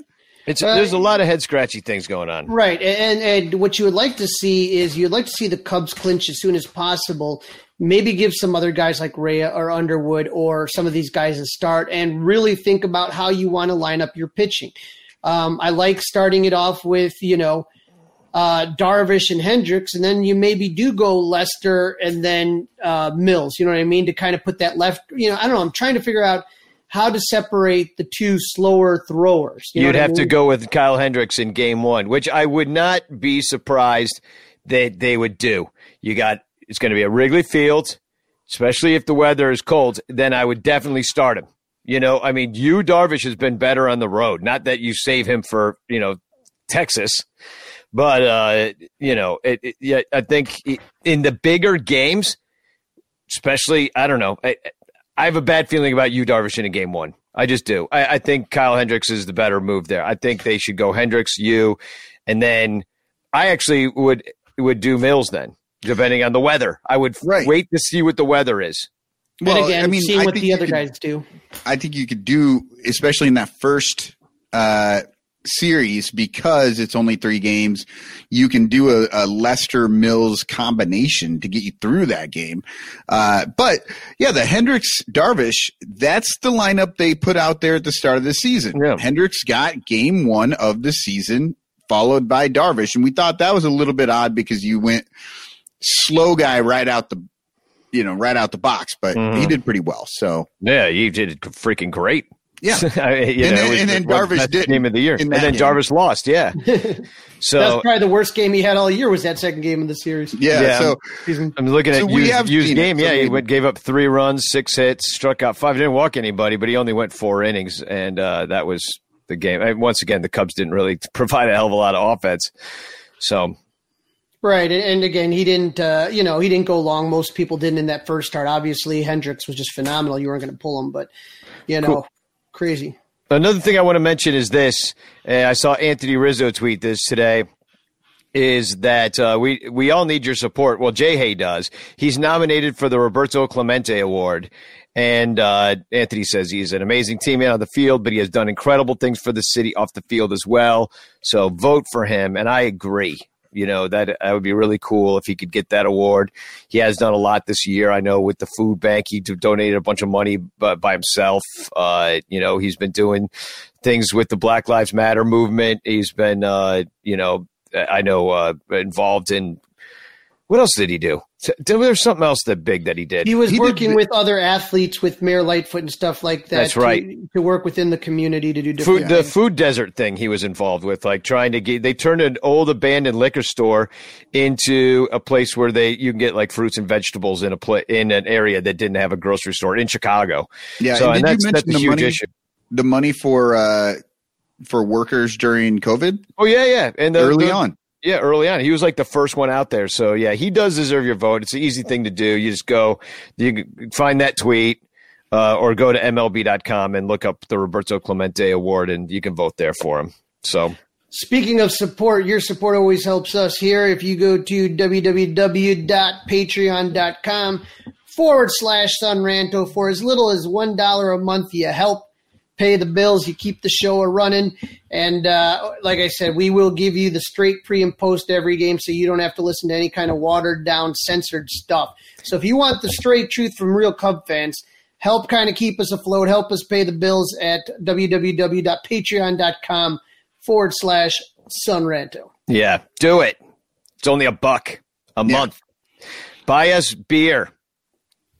[SPEAKER 1] It's, uh, there's a lot of head scratchy things going on.
[SPEAKER 3] Right. And, and what you would like to see is you'd like to see the Cubs clinch as soon as possible. Maybe give some other guys like Rea or Underwood or some of these guys a start and really think about how you want to line up your pitching. Um, I like starting it off with, you know, uh, Darvish and Hendricks, and then you maybe do go Lester and then uh, Mills. You know what I mean? To kind of put that left. You know, I don't know. I'm trying to figure out how to separate the two slower throwers.
[SPEAKER 1] You would have I mean? to go with Kyle Hendricks in Game One, which I would not be surprised that they would do. You got it's going to be a Wrigley Field, especially if the weather is cold. Then I would definitely start him. You know, I mean, Yu Darvish has been better on the road. Not that you save him for you know Texas. But uh, you know, it, it, yeah, I think in the bigger games, especially, I don't know. I, I have a bad feeling about Yu, Darvish, in a game one. I just do. I, I, think Kyle Hendricks is the better move there. I think they should go Hendricks, you, and then I actually would would do Mills then, depending on the weather. I would right. wait to see what the weather is.
[SPEAKER 3] Well, and again, I mean, seeing I what the other could, guys do.
[SPEAKER 4] I think you could do, especially in that first uh, series because it's only three games. You can do a, a Lester Mills combination to get you through that game. Uh, but yeah, the Hendricks Darvish, that's the lineup they put out there at the start of the season. Yeah. Hendricks got game one of the season followed by Darvish. And we thought that was a little bit odd because you went slow guy right out the you know, right out the box, but mm-hmm. he did pretty well. So
[SPEAKER 1] yeah, he did freaking great.
[SPEAKER 4] Yeah, I
[SPEAKER 1] and, know, then, and then Darvish did game of the year, and then game. Darvish lost. Yeah,
[SPEAKER 3] so that's probably the worst game he had all year was that second game of the series.
[SPEAKER 4] Yeah, yeah so
[SPEAKER 1] I'm, I'm looking at so used, used game. It, yeah, he went, gave up three runs, six hits, struck out five. Didn't walk anybody, but he only went four innings, and uh, that was the game. And once again, the Cubs didn't really provide a hell of a lot of offense. So
[SPEAKER 3] Right, and again, he didn't. Uh, you know, he didn't go long. Most people didn't in that first start. Obviously, Hendricks was just phenomenal. You weren't going to pull him, but you know, cool crazy.
[SPEAKER 1] Another thing I want to mention is this. Uh, I saw Anthony Rizzo tweet this today. Is that uh, we we all need your support? Well, Jay Hay does. He's nominated for the Roberto Clemente Award, and uh, Anthony says he's an amazing teammate on the field, but he has done incredible things for the city off the field as well. So vote for him, and I agree. You know that that would be really cool if he could get that award. He has done a lot this year. I know with the food bank, he donated a bunch of money by, by himself. Uh, you know, he's been doing things with the Black Lives Matter movement. He's been, uh, you know, I know uh, involved in What else did he do? There was something else that big that he did.
[SPEAKER 3] He was
[SPEAKER 4] He
[SPEAKER 3] working
[SPEAKER 4] the-
[SPEAKER 3] with other athletes with Mayor Lightfoot and stuff like that.
[SPEAKER 1] That's
[SPEAKER 3] to-
[SPEAKER 1] right.
[SPEAKER 3] To, work within the community to do different
[SPEAKER 1] food, the food desert thing he was involved with, like trying to get. They turned an old abandoned liquor store into a place where they you can get like fruits and vegetables in a pla- in an area that didn't have a grocery store in Chicago.
[SPEAKER 4] Yeah,
[SPEAKER 1] so
[SPEAKER 4] and
[SPEAKER 1] and
[SPEAKER 4] did you
[SPEAKER 1] that's,
[SPEAKER 4] mention
[SPEAKER 1] that's a
[SPEAKER 4] the
[SPEAKER 1] huge
[SPEAKER 4] money-
[SPEAKER 1] issue.
[SPEAKER 4] The money for uh, for workers during COVID
[SPEAKER 1] Oh yeah, yeah, and the,
[SPEAKER 4] early
[SPEAKER 1] the-
[SPEAKER 4] on.
[SPEAKER 1] Yeah, early on. He was like the first one out there. So yeah, he does deserve your vote. It's an easy thing to do. You just go, you find that tweet, uh, or go to MLB.com and look up the Roberto Clemente Award, and you can vote there for him. So
[SPEAKER 3] Speaking of support, your support always helps us here. If you go to www.patreon.com forward slash sonranto for as little as $1 a month, you help pay the bills, you keep the show a running. And uh, like I said, we will give you the straight pre and post every game so you don't have to listen to any kind of watered down, censored stuff. So if you want the straight truth from real Cub fans, help kind of keep us afloat, help us pay the bills at www.patreon.com forward slash sonranto.
[SPEAKER 1] yeah, do it. It's only a buck a
[SPEAKER 4] Yeah.
[SPEAKER 1] month. Buy us beer.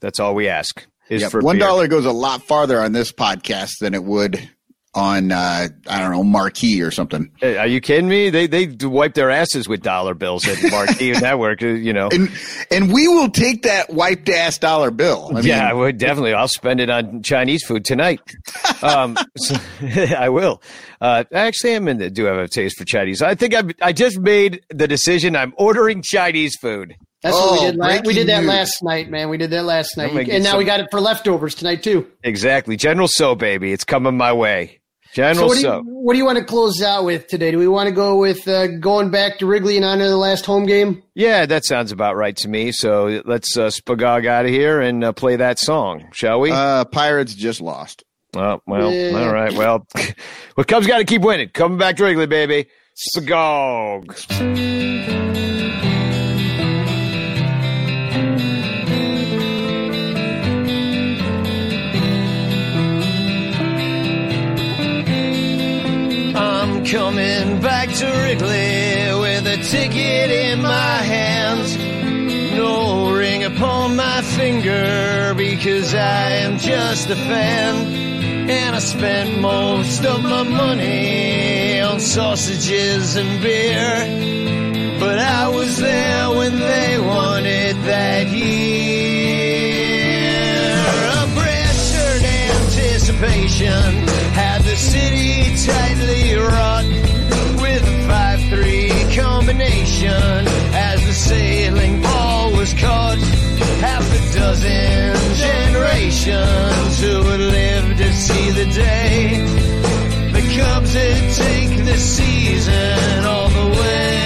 [SPEAKER 1] That's all we ask. Is
[SPEAKER 4] Yep.
[SPEAKER 1] for
[SPEAKER 4] One goes a lot farther on this podcast than it would on uh, I don't know Marquee or something.
[SPEAKER 1] Hey, Are you kidding me? They they wipe their asses with dollar bills at Marquee Network. uh, You know.
[SPEAKER 4] And and we will take that wiped ass dollar bill. I mean,
[SPEAKER 1] yeah, I would definitely. I'll spend it on Chinese food tonight. Um, so- I will. Uh, actually, I'm in the, do have a taste for Chinese. I think I I just made the decision. I'm ordering Chinese food.
[SPEAKER 3] That's what we
[SPEAKER 4] Oh,
[SPEAKER 3] did. La- we did that
[SPEAKER 4] news.
[SPEAKER 3] last night, man. We did that last night,
[SPEAKER 1] I'm gonna get
[SPEAKER 3] and now
[SPEAKER 1] some-
[SPEAKER 3] we got it for leftovers tonight too.
[SPEAKER 1] Exactly, General Tso baby. It's coming my way.
[SPEAKER 3] So
[SPEAKER 1] General
[SPEAKER 3] what do,
[SPEAKER 1] So.
[SPEAKER 3] you, what do you want to close out with today? Do we want to go with uh, going back to Wrigley in honor of the last home game?
[SPEAKER 1] Yeah, that sounds about right to me. So let's uh, spagog out of here and uh, play that song, shall we?
[SPEAKER 4] Uh, Pirates just lost.
[SPEAKER 1] Oh, well,
[SPEAKER 3] Yeah.
[SPEAKER 1] all right. Well, well, Cubs got to keep winning. Coming back to Wrigley, baby. Spagog. coming back to Wrigley with a ticket in my hands. No ring upon my finger because I am just a fan. And I spent most of my money on sausages and beer. But I was there when they won it that year. A pressured anticipation city tightly wrought with a 5-3 combination as the sailing ball was caught. Half a dozen generations who would live to see the day. The Cubs that take the season all the way.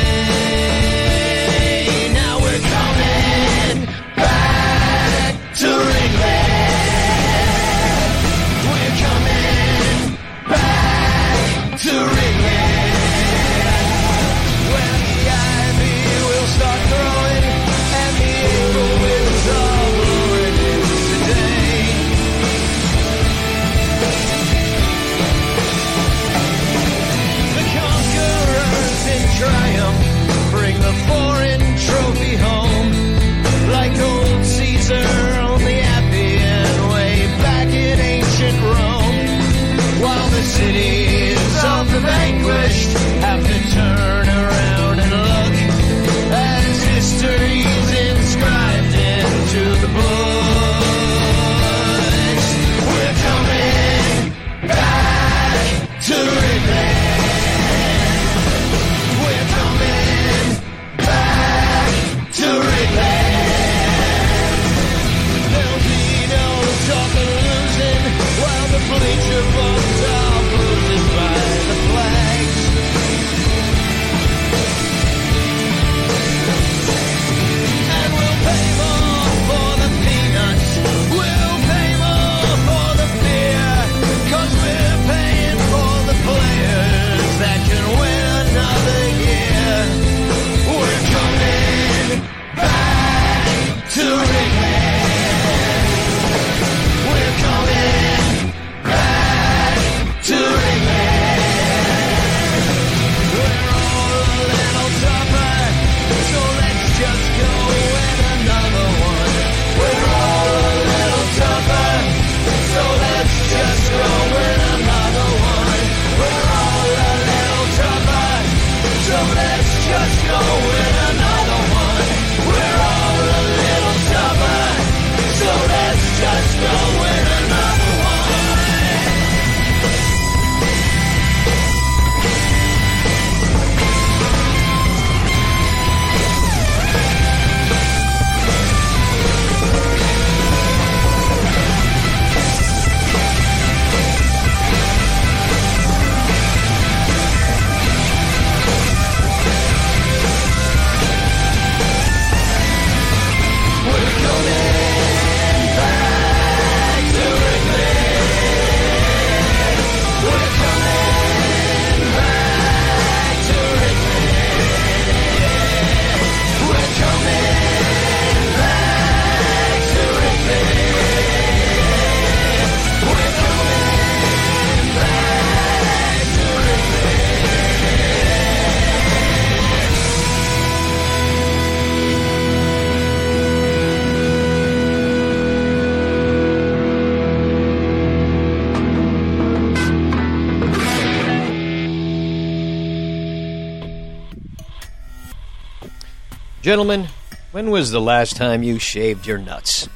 [SPEAKER 1] Gentlemen, when was the last time you shaved your nuts?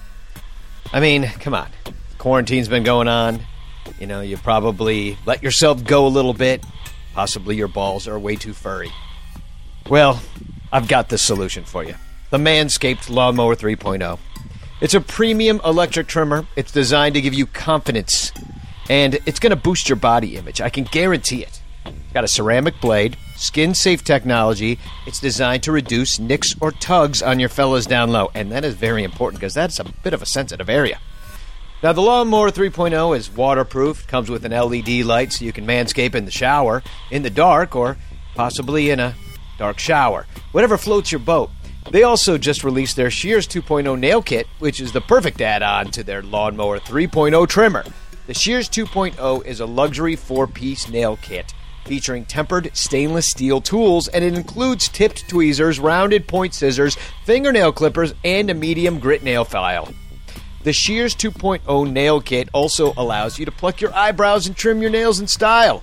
[SPEAKER 1] I mean, come on. Quarantine's been going on. You know, you probably let yourself go a little bit. Possibly your balls are way too furry. Well, I've got the solution for you the Manscaped Lawnmower 3.0. It's a premium electric trimmer. It's designed to give you confidence, and it's going to boost your body image. I can guarantee it. Got a ceramic blade, skin safe technology. It's designed to reduce nicks or tugs on your fellas down low, and that is very important because that's a bit of a sensitive area. Now, the Lawnmower 3.0 is waterproof, comes with an LED light so you can manscape in the shower, in the dark, or possibly in a dark shower. Whatever floats your boat. They also just released their Shears 2.0 nail kit, which is the perfect add on to their Lawnmower 3.0 trimmer. The Shears 2.0 is a luxury four piece nail kit featuring tempered stainless steel tools, and it includes tipped tweezers, rounded point scissors, fingernail clippers, and a medium grit nail file. The Shears 2.0 nail kit also allows you to pluck your eyebrows and trim your nails in style.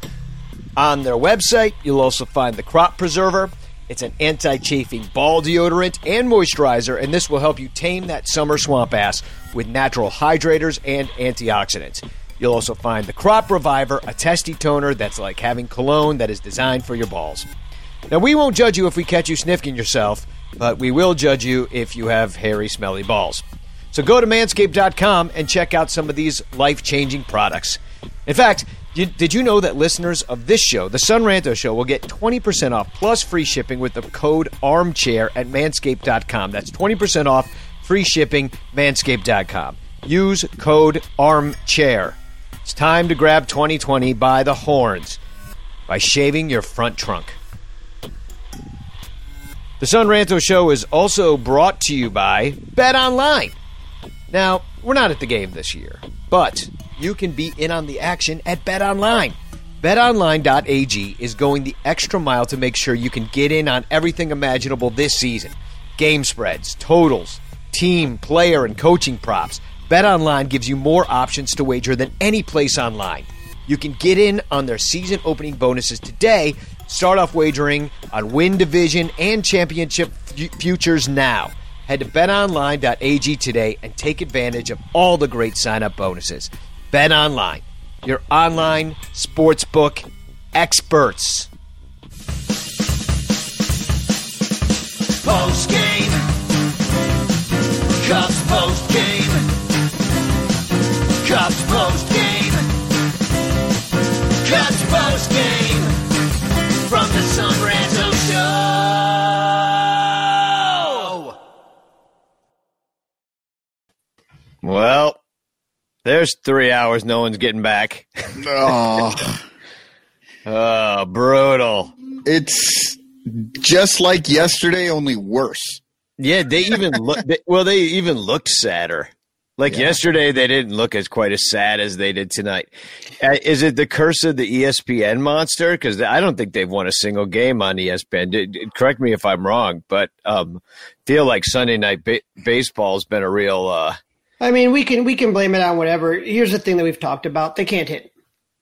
[SPEAKER 1] On their website, you'll also find the crop preserver. It's an anti chafing ball deodorant and moisturizer, and this will help you tame that summer swamp ass with natural hydrators and antioxidants. You'll also find the Crop Reviver, a testy toner that's like having cologne that is designed for your balls. Now, we won't judge you if we catch you sniffing yourself, but we will judge you if you have hairy, smelly balls. So go to manscaped.com and check out some of these life changing products. In fact, did, you know that listeners of this show, the Son Ranto Show, will get 20% off plus free shipping with the code armchair at manscaped.com? That's 20% off free shipping, manscaped.com. Use code armchair. It's time to grab 2020 by the horns by shaving your front trunk. The Son Ranto Show is also brought to you by Bet Online. Now, we're not at the game this year, but you can be in on the action at Bet Online. BetOnline.ag is going the extra mile to make sure you can get in on everything imaginable this season. Game spreads, totals, team, player, and coaching props. BetOnline gives you more options to wager than any place online. You can get in on their season opening bonuses today. Start off wagering on win division and championship f- futures now. Head to betonline.ag today and take advantage of all the great sign up bonuses. Bet Online, your online sportsbook experts.
[SPEAKER 2] Post game. Cubs post game. Cubs post game. Cubs post game. From the Son Ranto Show.
[SPEAKER 1] Well, there's three hours no one's getting back.
[SPEAKER 4] Oh,
[SPEAKER 1] Oh, brutal.
[SPEAKER 4] it's just like yesterday, only worse.
[SPEAKER 1] Yeah, they even look. They, well, they even looked sadder. Like yesterday, they didn't look as quite as sad as they did tonight. Uh, is it the curse of the ESPN monster? Because I don't think they've won a single game on ESPN. D- d- correct me if I'm wrong, but um, feel like Sunday night ba- baseball has been a real. Uh,
[SPEAKER 3] I mean, we can we can blame it on whatever. Here's the thing that we've talked about: they can't hit.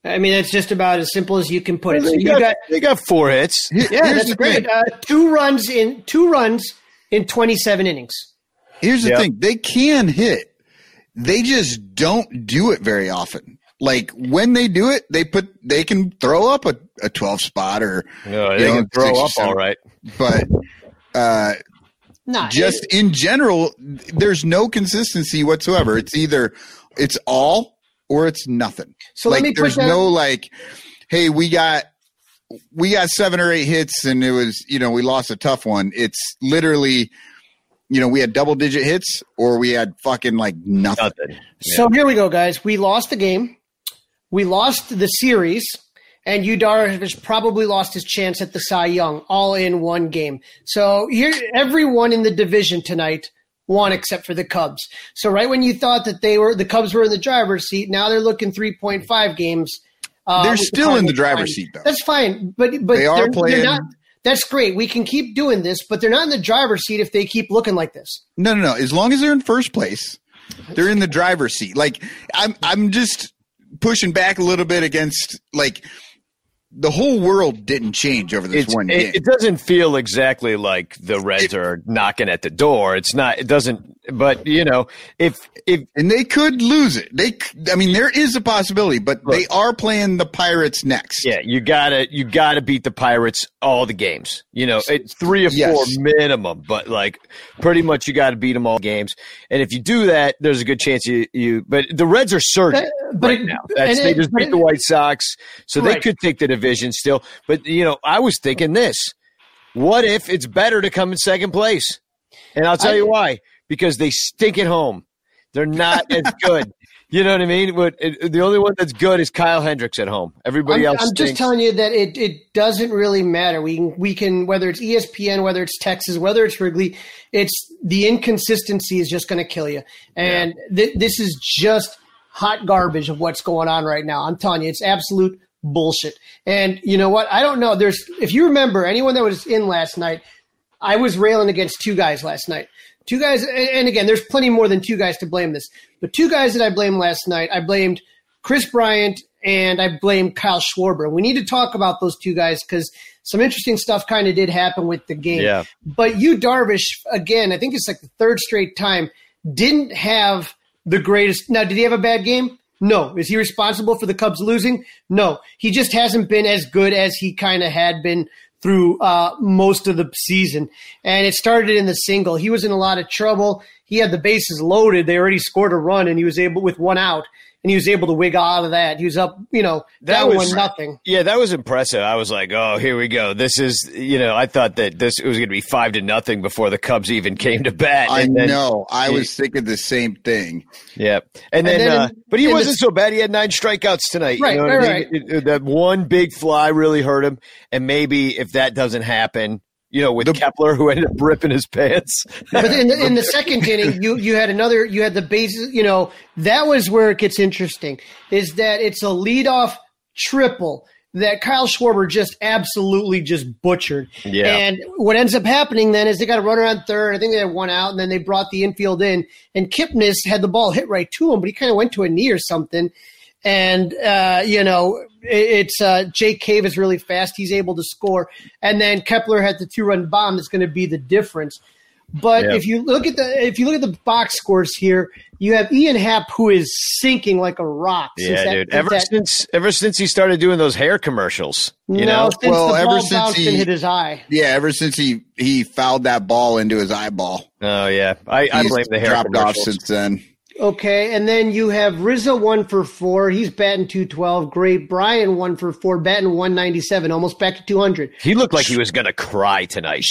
[SPEAKER 3] I mean, it's just about as simple as you can put it. So
[SPEAKER 1] they,
[SPEAKER 3] you
[SPEAKER 1] got,
[SPEAKER 3] got
[SPEAKER 1] they got four hits.
[SPEAKER 3] Yeah,
[SPEAKER 4] here's
[SPEAKER 3] that's great. Uh, two runs in two runs in 27 innings.
[SPEAKER 4] Here's the
[SPEAKER 1] Yep.
[SPEAKER 4] thing: they can hit. They just don't do it very often. Like when they do it, they put they can throw up a, a 12 spot or
[SPEAKER 1] No,
[SPEAKER 4] you
[SPEAKER 1] they
[SPEAKER 4] know,
[SPEAKER 1] can throw up all right.
[SPEAKER 4] but uh,
[SPEAKER 3] Not
[SPEAKER 4] just in general, there's no consistency whatsoever. It's either it's all or it's nothing.
[SPEAKER 3] So
[SPEAKER 4] like
[SPEAKER 3] let me
[SPEAKER 4] there's
[SPEAKER 3] that-
[SPEAKER 4] no like, hey, we got we got seven or eight hits and it was you know we lost a tough one. It's literally, you know, we had double digit hits or we had fucking like nothing.
[SPEAKER 1] Nothing.
[SPEAKER 3] So here we go, guys. We lost the game. We lost the series, and Yu Darvish probably lost his chance at the Cy Young all in one game. So here, everyone in the division tonight won except for the Cubs. So right when you thought that they were the Cubs were in the driver's seat, now they're looking three point five games. Uh,
[SPEAKER 4] They're
[SPEAKER 3] with
[SPEAKER 4] still in the driver's
[SPEAKER 3] fine.
[SPEAKER 4] seat, though.
[SPEAKER 3] That's fine, but but
[SPEAKER 4] They are
[SPEAKER 3] they're- they're
[SPEAKER 4] playing-
[SPEAKER 3] not- that's great. We can keep doing this, but they're not in the driver's seat if they keep looking like this.
[SPEAKER 4] No, no, no. As long as they're in first place, they're in the driver's seat. Like I'm, I'm just pushing back a little bit against like the whole world didn't change over this
[SPEAKER 1] It's,
[SPEAKER 4] one game.
[SPEAKER 1] it, it doesn't feel exactly like the Reds are knocking at the door. It's not. It doesn't. But you know, if if
[SPEAKER 4] and they could lose it. They, I mean, there is a possibility, but they are playing the Pirates next.
[SPEAKER 1] yeah, you gotta you gotta beat the Pirates all the games. You know, it's three or
[SPEAKER 4] Yes.
[SPEAKER 1] four minimum, but like pretty much you got to beat them all games. And if you do that, there's a good chance you you. But the Reds are surging.
[SPEAKER 3] But
[SPEAKER 1] right
[SPEAKER 3] it-
[SPEAKER 1] now. That's, they
[SPEAKER 3] it-
[SPEAKER 1] just
[SPEAKER 3] but
[SPEAKER 1] beat
[SPEAKER 3] it-
[SPEAKER 1] the White Sox, so they could take the division still. But you know, I was thinking this: what if it's better to come in second place? And I'll tell
[SPEAKER 3] I-
[SPEAKER 1] you why: because they stink at home. They're not as good. You know what I mean? But it, the only one that's good is Kyle Hendricks at home. Everybody
[SPEAKER 3] I'm,
[SPEAKER 1] else.
[SPEAKER 3] I'm just telling you that it, it doesn't really matter. We can, we can whether it's ESPN, whether it's Texas, whether it's Wrigley, it's the inconsistency is just going to kill you. And th- this is just hot garbage of what's going on right now. I'm telling you, it's absolute bullshit. And you know what? I don't know. There's if you remember anyone that was in last night, I was railing against two guys last night. Two guys, and- again, there's plenty more than two guys to blame this. But two guys that I blamed last night, I blamed Kris Bryant and I blamed Kyle Schwarber. We need to talk about those two guys because some interesting stuff kind of did happen with the game.
[SPEAKER 1] Yeah.
[SPEAKER 3] But Yu, Darvish, again, I think it's like the third straight time, didn't have the greatest. Now, did he have a bad game? No. Is he responsible for the Cubs losing? No. He just hasn't been as good as he kind of had been through uh, most of the season. And it started in the single. He was in a lot of trouble. He had the bases loaded. They already scored a run, and he was able with one out, and he was able to wiggle out of that. He was up, you know,
[SPEAKER 1] That
[SPEAKER 3] down
[SPEAKER 1] was-
[SPEAKER 3] one nothing.
[SPEAKER 1] Yeah, that was impressive. I was like, oh, here we go. This is, you know, I thought that this it was going to be five to nothing before the Cubs even came to bat.
[SPEAKER 4] I
[SPEAKER 1] And then-
[SPEAKER 4] know. I
[SPEAKER 1] he-
[SPEAKER 4] was thinking the same thing.
[SPEAKER 1] Yeah, and then,
[SPEAKER 3] then
[SPEAKER 1] uh,
[SPEAKER 3] in-
[SPEAKER 1] but he wasn't so bad. He had nine strikeouts tonight.
[SPEAKER 3] Right,
[SPEAKER 1] you know what
[SPEAKER 3] right,
[SPEAKER 1] I mean? It- it- that one big fly really hurt him, and maybe if that doesn't happen, you know, with
[SPEAKER 4] The-
[SPEAKER 1] Kepler who ended up ripping his pants.
[SPEAKER 3] But in the, in the second inning, you you had another. You had the bases. You know that was where it gets interesting. Is that it's a leadoff triple that Kyle Schwarber just absolutely just butchered.
[SPEAKER 1] Yeah.
[SPEAKER 3] And what ends up happening then is they got a runner on third. I think they had one out, and then they brought the infield in, and Kipnis had the ball hit right to him, but he kind of went to a knee or something. And uh, you know, it's uh, Jake Cave is really fast. He's able to score, and then Kepler had the two run bomb that's going to be the difference. But
[SPEAKER 1] Yeah.
[SPEAKER 3] if you look at the if you look at the box scores here, you have Ian Happ who is sinking like a rock. since
[SPEAKER 1] yeah,
[SPEAKER 3] that-
[SPEAKER 1] dude. Ever
[SPEAKER 3] that-
[SPEAKER 1] since ever since he started doing those hair commercials, you
[SPEAKER 3] no,
[SPEAKER 1] know.
[SPEAKER 3] since
[SPEAKER 4] Well,
[SPEAKER 3] the
[SPEAKER 4] ever since he-
[SPEAKER 3] hit his eye.
[SPEAKER 4] Yeah, ever since he he fouled that ball into his eyeball,
[SPEAKER 1] Oh yeah, I, I blame the hair
[SPEAKER 4] dropped off since then.
[SPEAKER 3] Okay, and then you have Rizzo one for four. He's batting two twelve. Great. Bryant one for four, batting one ninety seven, almost back to two hundred.
[SPEAKER 1] He looked like he was gonna cry tonight.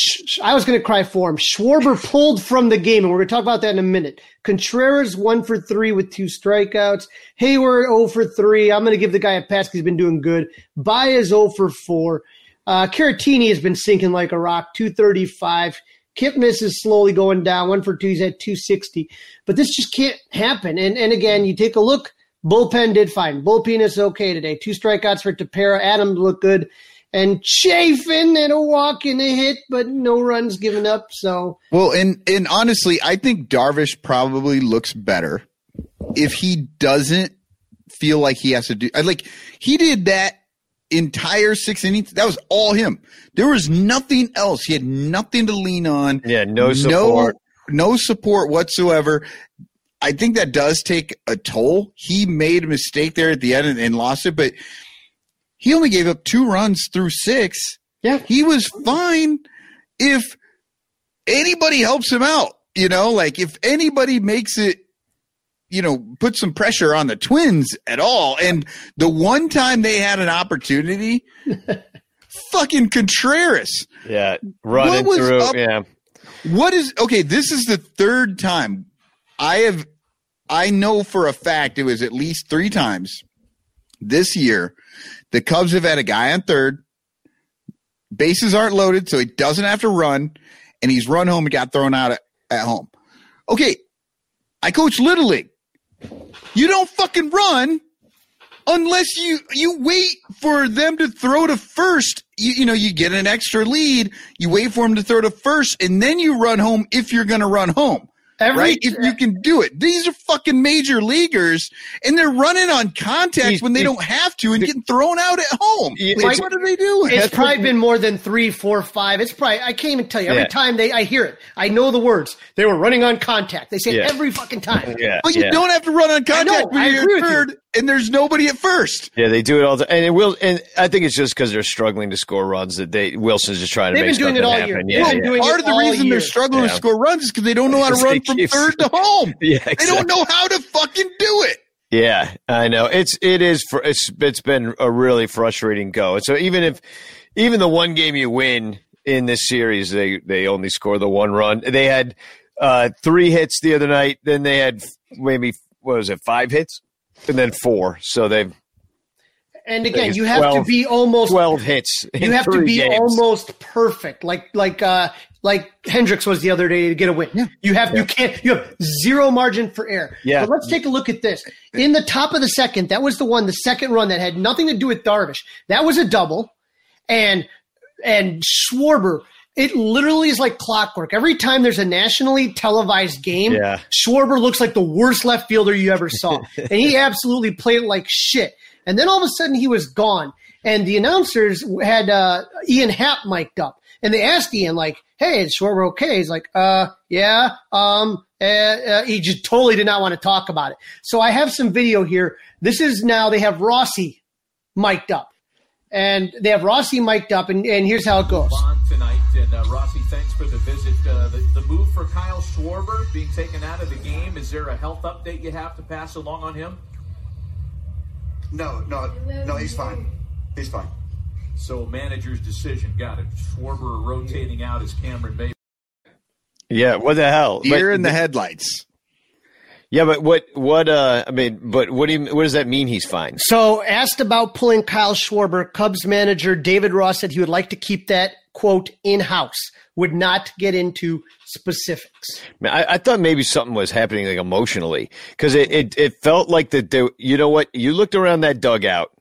[SPEAKER 3] I was going to cry for him. Schwarber pulled from the game, and we're going to talk about that in a minute. Contreras one for three with two strikeouts. Heyward 0 for three. I'm going to give the guy a pass because he's been doing good. Baez 0 for four. Uh, Caratini has been sinking like a rock, 235. Kipnis is slowly going down, one for two. He's at 260. But this just can't happen. And and again, you take a look. Bullpen did fine. Bullpen is okay today. Two strikeouts for Tepera. Adam looked good. And Chafin and a walk and a hit, but no runs given up. So
[SPEAKER 4] Well, and and honestly, I think Darvish probably looks better if he doesn't feel like he has to do. Like he did that entire six innings. That was all him. There was nothing else. He had nothing to lean on.
[SPEAKER 1] Yeah, no support.
[SPEAKER 4] No, no support whatsoever. I think that does take a toll. He made a mistake there at the end and, and lost it, but he only gave up two runs through six.
[SPEAKER 3] Yeah.
[SPEAKER 4] He was fine if anybody helps him out. You know, like if anybody makes it, you know, put some pressure on the twins at all. And the one time they had an opportunity, fucking Contreras.
[SPEAKER 1] Yeah, running through.
[SPEAKER 4] up-
[SPEAKER 1] Yeah,
[SPEAKER 4] What is okay? This is the third time I have. I know for a fact it was at least three times this year. The Cubs have had a guy on third. Bases aren't loaded, so he doesn't have to run, and he's run home and got thrown out at, at home. Okay, I coach Little League. You don't fucking run unless you you wait for them to throw to first. You, you know, you get an extra lead. You wait for them to throw to first, and then you run home if you're going to run home.
[SPEAKER 3] Every-
[SPEAKER 4] right? If you can do it, these are fucking major leaguers, and they're running on contact
[SPEAKER 1] He's-
[SPEAKER 4] when they don't have to, and getting thrown out at home. Like,
[SPEAKER 1] it's-
[SPEAKER 4] what are they doing?
[SPEAKER 3] It's probably been more than three, four, five. It's probably I can't even tell you. Every
[SPEAKER 1] Yeah.
[SPEAKER 3] time they I hear it, I know the words. They were running on contact. They say it
[SPEAKER 1] Yeah.
[SPEAKER 3] every fucking time.
[SPEAKER 1] Yeah,
[SPEAKER 4] But you
[SPEAKER 1] yeah.
[SPEAKER 4] don't have to run on contact
[SPEAKER 3] know,
[SPEAKER 4] when
[SPEAKER 3] I
[SPEAKER 4] you're
[SPEAKER 3] agree
[SPEAKER 4] at
[SPEAKER 3] with you.
[SPEAKER 4] third, and there's nobody at first.
[SPEAKER 1] Yeah, they do it all the and it will and I think it's just because they're struggling to score runs that they Wilson's just trying to
[SPEAKER 3] They've
[SPEAKER 1] make
[SPEAKER 3] been doing it all
[SPEAKER 1] happen.
[SPEAKER 3] They've
[SPEAKER 1] Yeah,
[SPEAKER 3] been
[SPEAKER 1] yeah.
[SPEAKER 3] doing
[SPEAKER 4] Part
[SPEAKER 3] it
[SPEAKER 4] of the reason
[SPEAKER 3] year.
[SPEAKER 4] they're struggling
[SPEAKER 1] Yeah.
[SPEAKER 4] to score runs is because they don't know how to run from
[SPEAKER 1] keep-
[SPEAKER 4] third to home.
[SPEAKER 1] Yeah,
[SPEAKER 4] They don't know how to fucking do it.
[SPEAKER 1] Yeah, I know. It's it is for it's it's been a really frustrating go. And So even if even the one game you win in this series, they they only score the one run. They had uh, three hits the other night. Then they had maybe what was it five hits, and then four. So they've
[SPEAKER 3] And again,
[SPEAKER 1] It's
[SPEAKER 3] you have
[SPEAKER 1] 12
[SPEAKER 3] to be almost
[SPEAKER 1] twelve hits. in
[SPEAKER 3] you have to be
[SPEAKER 1] games.
[SPEAKER 3] almost perfect, like like uh like Hendricks was the other day to get a win. You have you can't you have zero margin for error.
[SPEAKER 1] Yeah.
[SPEAKER 3] But let's take a look at this. In the top of the second, that was the one, the second run that had nothing to do with Darvish. That was a double, and and Schwarber. It literally is like clockwork. Every time there's a nationally televised game,
[SPEAKER 1] Yeah.
[SPEAKER 3] Schwarber looks like the worst left fielder you ever saw. and he absolutely played like shit. And then all of a sudden he was gone. And the announcers had uh, Ian Happ mic'd up. And they asked Ian, like, hey, is Schwarber okay? He's like, uh, yeah. Um, uh, uh, he just totally did not want to talk about it. So I have some video here. This is now, they have Rossy mic'd up. And they have Rossy mic'd up, and, and here's how it goes.
[SPEAKER 5] Schwarber being taken out of the game. Is there a health update you have to pass along on him?
[SPEAKER 6] No, no, no, he's fine. He's fine.
[SPEAKER 5] So manager's decision. Got it. Schwarber rotating out as Cameron Bay.
[SPEAKER 1] Yeah, what the hell?
[SPEAKER 4] Deer
[SPEAKER 1] But-
[SPEAKER 4] in the headlights.
[SPEAKER 1] yeah, but what what uh I mean, but what do you what does that mean? He's fine.
[SPEAKER 3] So, asked about pulling Kyle Schwarber, Cubs manager David Ross said he would like to keep that quote in house, would not get into specifics.
[SPEAKER 1] Man, I, I thought maybe something was happening like emotionally because it, it, it felt like that. There, you know what? You looked around that dugout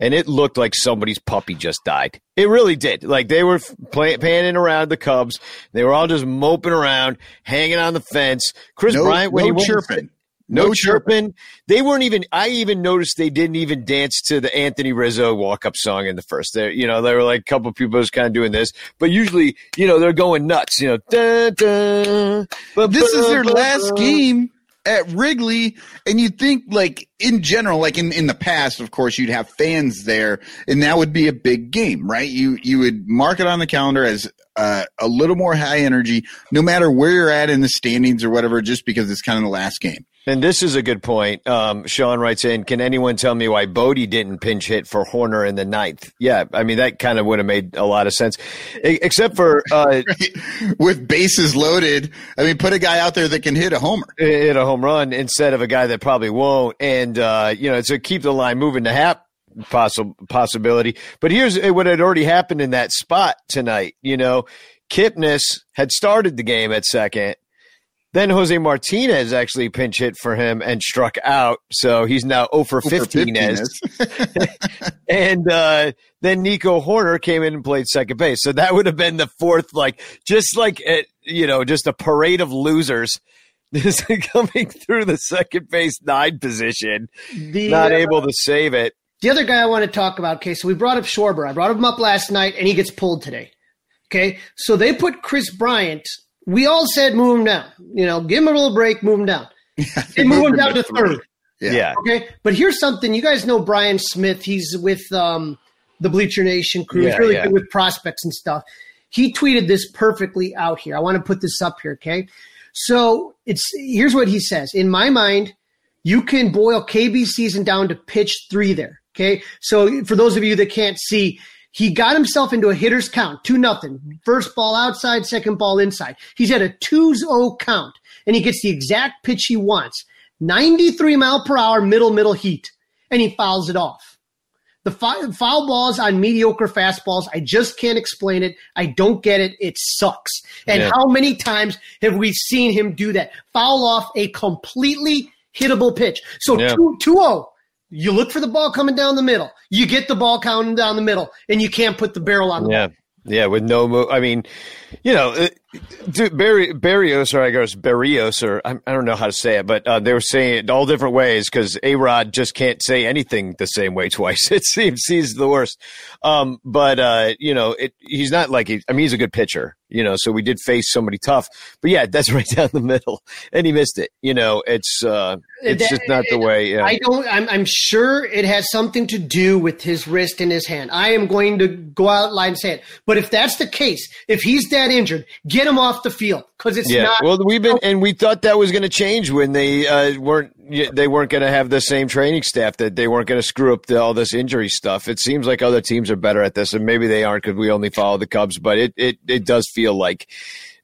[SPEAKER 1] and it looked like somebody's puppy just died. It really did. Like they were play, panning around the Cubs. They were all just moping around, hanging on the fence. Kris
[SPEAKER 4] No,
[SPEAKER 1] Bryant, when
[SPEAKER 4] no
[SPEAKER 1] he went-
[SPEAKER 4] chirping.
[SPEAKER 1] No,
[SPEAKER 4] No
[SPEAKER 1] chirping. They weren't even. I even noticed they didn't even dance to the Anthony Rizzo walk-up song in the first. There, you know, there were like a couple of people just kind of doing this, but usually, you know, they're going nuts. You know, ba,
[SPEAKER 4] This is their last game at Wrigley, and you think like in general, like in, in the past, of course, you'd have fans there, and that would be a big game, right? You you would mark it on the calendar as uh, a little more high energy, no matter where you're at in the standings or whatever, just because it's kind of the last game.
[SPEAKER 1] And this is a good point. Um, Sean writes in, can anyone tell me why Bote didn't pinch hit for Hoerner in the ninth? Yeah, I mean, that kind of would have made a lot of sense, except for uh,
[SPEAKER 4] With bases loaded, I mean, put a guy out there that can hit a homer.
[SPEAKER 1] hit a home run instead of a guy that probably won't. And, uh, you know, to keep the line moving to Happ possible possibility. But here's what had already happened in that spot tonight. You know, Kipnis had started the game at second. Then Jose Martinez actually pinch hit for him and struck out. So he's now 0 for 15 and uh, then Nico Hoerner came in and played second base. So that would have been the fourth, like, just like, uh, you know, just a parade of losers just coming through the second base nine position,
[SPEAKER 3] The,
[SPEAKER 1] not
[SPEAKER 3] uh,
[SPEAKER 1] able to save it.
[SPEAKER 3] The other guy I want to talk about, okay, so we brought up Schwarber. I brought him up last night, and he gets pulled today. Okay, so they put Kris Bryant. We all said move him down. You know, give him a little break, move him down. They move him down to third.
[SPEAKER 4] Yeah.
[SPEAKER 1] Yeah.
[SPEAKER 3] Okay, but here's something. You guys know Brian Smith. He's with um, the Bleacher Nation crew. He's
[SPEAKER 1] Yeah,
[SPEAKER 3] really
[SPEAKER 1] yeah.
[SPEAKER 3] good with prospects and stuff. He tweeted this perfectly out here. I want to put this up here. Okay, so it's here's what he says. In my mind, you can boil KB season down to pitch three there. Okay. So for those of you that can't see, he got himself into a hitter's count, two nothing. First ball outside, second ball inside. He's at a 2-0 count, and he gets the exact pitch he wants. 93 mile per hour, middle, middle heat, and he fouls it off. The foul, foul balls on mediocre fastballs, I just can't explain it. I don't get it. It sucks. And
[SPEAKER 1] Yeah.
[SPEAKER 3] how many times have we seen him do that? Foul off a completely hittable pitch. So
[SPEAKER 1] Yeah.
[SPEAKER 3] 2 2-0. You look for the ball coming down the middle. You get the ball coming down the middle, and you can't put the barrel on the
[SPEAKER 1] Yeah.
[SPEAKER 3] ball.
[SPEAKER 1] Yeah, with no move. I mean, you know, uh, dude, Barry, Barrios, or I guess Barrios, or I, I don't know how to say it, but uh, they were saying it all different ways because A Rod just can't say anything the same way twice. It seems he's the worst. Um, but, uh, you know, it, he's not like, he, I mean, he's a good pitcher, you know, so we did face somebody tough. But yeah, that's right down the middle. And he missed it. You know, it's, uh, it's
[SPEAKER 3] That-
[SPEAKER 1] just not the way. Yeah.
[SPEAKER 3] I don't. I'm, I'm sure it has something to do with his wrist and his hand. I am going to go out loud and say it. But if that's the case, if he's that injured, get him off the field because it's
[SPEAKER 1] Yeah,
[SPEAKER 3] not.
[SPEAKER 1] well, we've been and we thought that was going to change when they uh, weren't they weren't going to have the same training staff that they weren't going to screw up the, all this injury stuff. It seems like other teams are better at this, and maybe they aren't because we only follow the Cubs. But it it it does feel like,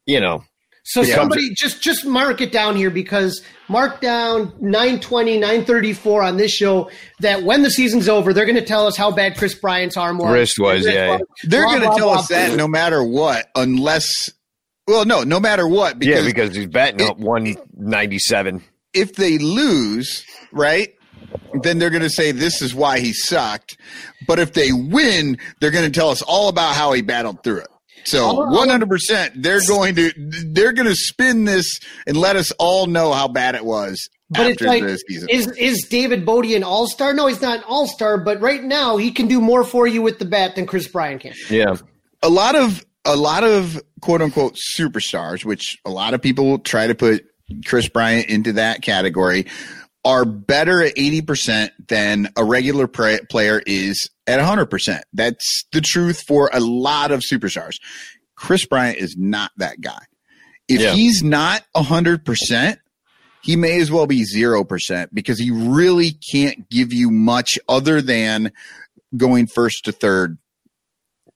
[SPEAKER 1] you know,
[SPEAKER 3] So somebody just just mark it down here because mark down 920, 934 on this show that when the season's over, they're going to tell us how bad Kris Bryant's arm was.
[SPEAKER 1] Wrist was, yeah.
[SPEAKER 4] They're going to tell
[SPEAKER 3] blah.
[SPEAKER 4] us that no matter what, unless, well, no, no matter what, Because
[SPEAKER 1] yeah,
[SPEAKER 4] because
[SPEAKER 1] because he's batting up one ninety seven.
[SPEAKER 4] If they lose, right, then they're going to say this is why he sucked. But if they win, they're going to tell us all about how he battled through it. So
[SPEAKER 3] All- all-
[SPEAKER 4] one hundred percent, they're going to they're going to spin this and let us all know how bad it was
[SPEAKER 3] But it's
[SPEAKER 4] after
[SPEAKER 3] like,
[SPEAKER 4] the season.
[SPEAKER 3] is is David Bote an all star? No, he's not an all star. But right now, he can do more for you with the bat than Kris Bryant can.
[SPEAKER 1] Yeah,
[SPEAKER 4] a lot of a lot of quote unquote superstars, which a lot of people try to put Kris Bryant into that category, are better at eighty percent than a regular pra- player is at hundred percent. That's the truth for a lot of superstars. Kris Bryant is not that guy. If
[SPEAKER 1] Yeah.
[SPEAKER 4] he's not hundred percent, he may as well be zero percent because he really can't give you much other than going first to third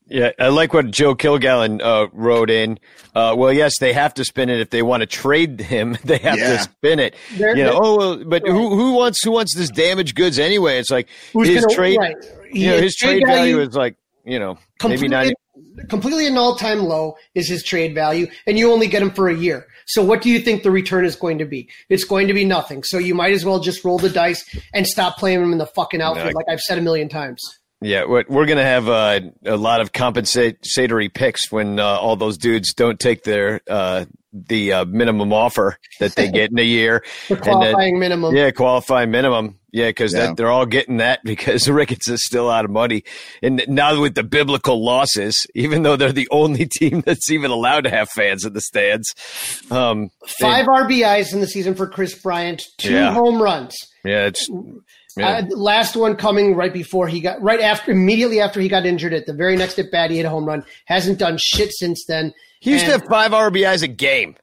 [SPEAKER 1] Yeah, I like what Joe Kilgallen uh, wrote in. Uh, well, yes, they have to spin it if they want to trade him. They have
[SPEAKER 4] Yeah.
[SPEAKER 1] to spin it.
[SPEAKER 3] They're-
[SPEAKER 1] you know, oh, well, but who who wants who wants this damaged goods anyway? It's like
[SPEAKER 3] Who's
[SPEAKER 1] his
[SPEAKER 3] gonna-
[SPEAKER 1] trade.
[SPEAKER 3] right.
[SPEAKER 1] You know,
[SPEAKER 3] His
[SPEAKER 1] his
[SPEAKER 3] trade
[SPEAKER 1] trade value
[SPEAKER 3] value-
[SPEAKER 1] is like you know maybe
[SPEAKER 3] completely,
[SPEAKER 1] not.
[SPEAKER 3] completely an all time low is his trade value, and you only get him for a year. So what do you think the return is going to be? It's going to be nothing. So you might as well just roll the dice and stop playing him in the fucking outfield,
[SPEAKER 1] Yeah.
[SPEAKER 3] like I've said a million times.
[SPEAKER 1] Yeah, what we're gonna have uh, a lot of compensatory picks when uh, all those dudes don't take their uh, the uh, minimum offer that they get in a year.
[SPEAKER 3] The
[SPEAKER 1] And then-
[SPEAKER 3] minimum.
[SPEAKER 1] Yeah, qualifying minimum. Yeah, because
[SPEAKER 4] Yeah.
[SPEAKER 1] they're all getting that because Ricketts is still out of money. And now with the biblical losses, even though they're the only team that's even allowed to have fans in the stands. Um, they-
[SPEAKER 3] Five RBIs in the season for Kris Bryant, two
[SPEAKER 1] Yeah.
[SPEAKER 3] home runs.
[SPEAKER 1] yeah, it's yeah.
[SPEAKER 3] Uh, last one coming right before he got right after immediately after he got injured at the very next at bat he hit a home run hasn't done shit since then
[SPEAKER 1] he used to have five RBIs a game.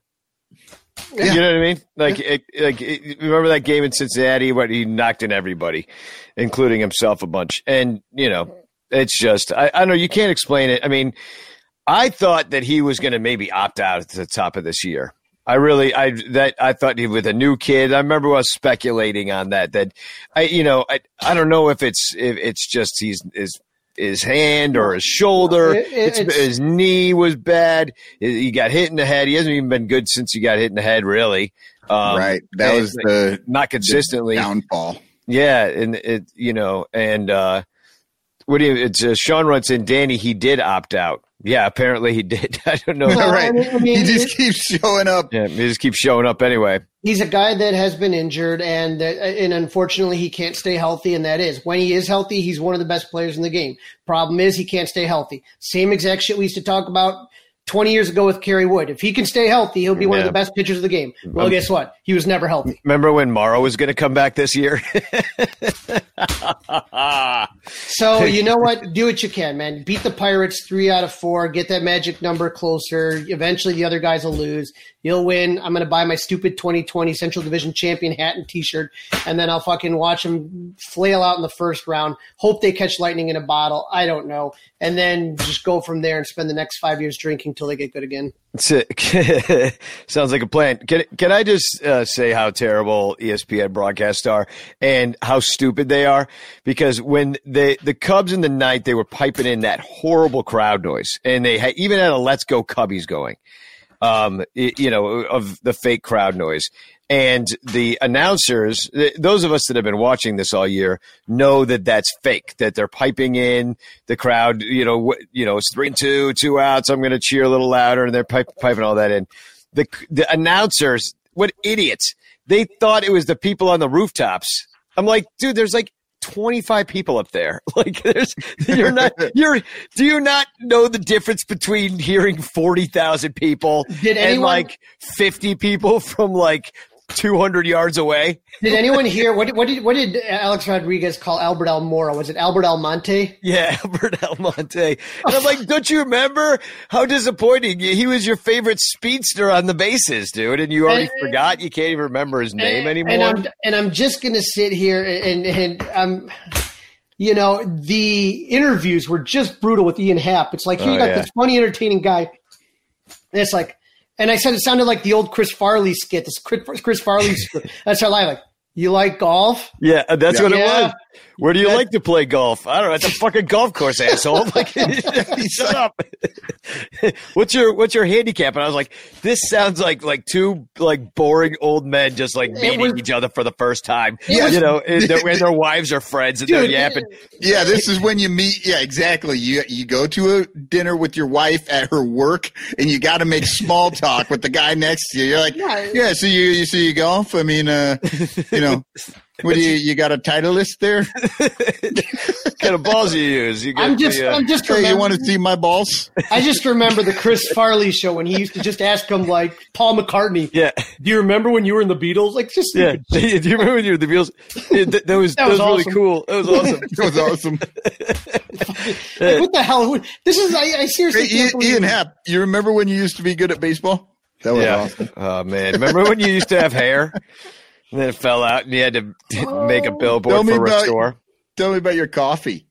[SPEAKER 4] Yeah.
[SPEAKER 1] You know what I mean? Like, it, like it, remember that game in Cincinnati where he knocked in everybody, including himself a bunch. And you know, it's just I, I don't know. You can't explain it. I mean, I thought that he was going to maybe opt out at the top of this year. I really, I that I thought he with a new kid. I remember us speculating on that. That I, you know, I I don't know if it's if it's just he's is his hand or his shoulder.
[SPEAKER 3] It- it-
[SPEAKER 1] It's- his knee was bad. He got hit in the head. He hasn't even been good since he got hit in the head. Really, um,
[SPEAKER 4] right. That was the
[SPEAKER 1] not consistently.
[SPEAKER 4] downfall.
[SPEAKER 1] Yeah, and it you know, and uh what do you? It's uh, Sean writes in Danny. He did opt out. Yeah, apparently he did. I don't know.
[SPEAKER 3] Well, I
[SPEAKER 4] right.
[SPEAKER 3] mean- I mean,
[SPEAKER 4] he just keeps showing up.
[SPEAKER 1] yeah, he just keeps showing up anyway.
[SPEAKER 3] he's a guy that has been injured and that, and unfortunately he can't stay healthy and that is when he is healthy he's one of the best players in the game problem is he can't stay healthy same exact shit we used to talk about 20 years ago with Kerry Wood if he can stay healthy he'll be one of the best pitchers of the game well guess what he was never healthy
[SPEAKER 1] Remember when Morrow was going to come back this year?
[SPEAKER 3] So you know what? Do what you can, man. Beat the Pirates three out of four. Get that magic number closer. Eventually, the other guys will lose. You'll win. I'm going to buy my stupid 2020 Central Division champion hat and T-shirt, and then I'll fucking watch them flail out in the first round. Hope they catch lightning in a bottle. I don't know, and then just go from there and spend the next five years drinking till they get good again.
[SPEAKER 1] Sounds like a plan. Can can I just uh, say how terrible ESPN broadcasts are and how stupid they are? Because when they the Cubs in the night they were piping in that horrible crowd noise, and they had, even had a "Let's Go Cubbies" going. Um, you know, of the fake crowd noise. And the announcers, those of us that have been watching this all year, know that that's fake. That they're piping in the crowd. You know, you know, it's three and two, two outs. I'm going to cheer a little louder, and they're piping all that in. The the announcers, what idiots! They thought it was the people on the rooftops. I'm like, dude, there's like 25 people up there. Like there's you're not you're do you not know the difference between hearing 40,000 people
[SPEAKER 3] Did
[SPEAKER 1] and like 50 people from like 200 yards away?
[SPEAKER 3] Did anyone hear what? What did what did Alex Rodriguez call Albert Almora? Was it Albert Almonte?
[SPEAKER 1] Yeah, Albert Almonte. And I'm like, don't you remember how disappointing he was your favorite speedster on the bases, dude, and you already
[SPEAKER 3] And-
[SPEAKER 1] forgot you can't even remember his name anymore.
[SPEAKER 3] And I'm and I'm just gonna sit here and and I'm, um, you know, the interviews were just brutal with Ian Happ. It's like here
[SPEAKER 1] Oh,
[SPEAKER 3] you got
[SPEAKER 1] yeah.
[SPEAKER 3] this funny, entertaining guy. And it's like, and I said it sounded like the old Chris Farley skit. This Chris, Chris Farley skit. That's how I Like, you like golf?
[SPEAKER 1] Yeah, uh, that's what it
[SPEAKER 3] Yeah.
[SPEAKER 1] was. Where do you like to play golf? I don't know. It's a fucking golf course, asshole. Like, shut up. what's your what's your handicap? And I was like, this sounds like like two like boring old men just like meeting
[SPEAKER 3] was-
[SPEAKER 1] each other for the first time.
[SPEAKER 4] Yeah,
[SPEAKER 1] you know, and their, and their wives are friends and they're yapping.
[SPEAKER 4] Yeah, this is when you meet. Yeah, exactly. You you go to a dinner with your wife at her work, and you got to make small talk with the guy next to you. You're like,
[SPEAKER 3] Yeah.
[SPEAKER 4] yeah. So you you see you golf? I mean, uh, you know, what do you you got a Titleist there?
[SPEAKER 1] What kind of balls you use? You got
[SPEAKER 3] I'm just
[SPEAKER 1] the, uh,
[SPEAKER 3] I'm just
[SPEAKER 4] Hey, you want to see my balls?
[SPEAKER 3] I just remember the Chris Farley show when he used to just ask him like Paul McCartney.
[SPEAKER 1] yeah,
[SPEAKER 3] Do you remember when you were in the Beatles? Like just
[SPEAKER 1] yeah. Do you remember when you were the Beatles? It- That, that was that
[SPEAKER 3] That
[SPEAKER 1] was,
[SPEAKER 3] was
[SPEAKER 1] really cool. That was awesome.
[SPEAKER 4] It was awesome.
[SPEAKER 3] Like, what the hell? This is I, I seriously
[SPEAKER 4] Hey,
[SPEAKER 3] can't
[SPEAKER 4] Ian,
[SPEAKER 3] believe
[SPEAKER 4] Ian Happ, you remember when you used to be good at baseball? That was
[SPEAKER 1] Yeah.
[SPEAKER 4] awesome.
[SPEAKER 1] Oh man, remember when you used to have hair and then it fell out and you had to make a billboard
[SPEAKER 4] me
[SPEAKER 1] for
[SPEAKER 4] about-
[SPEAKER 1] restore?
[SPEAKER 4] Tell me about your coffee.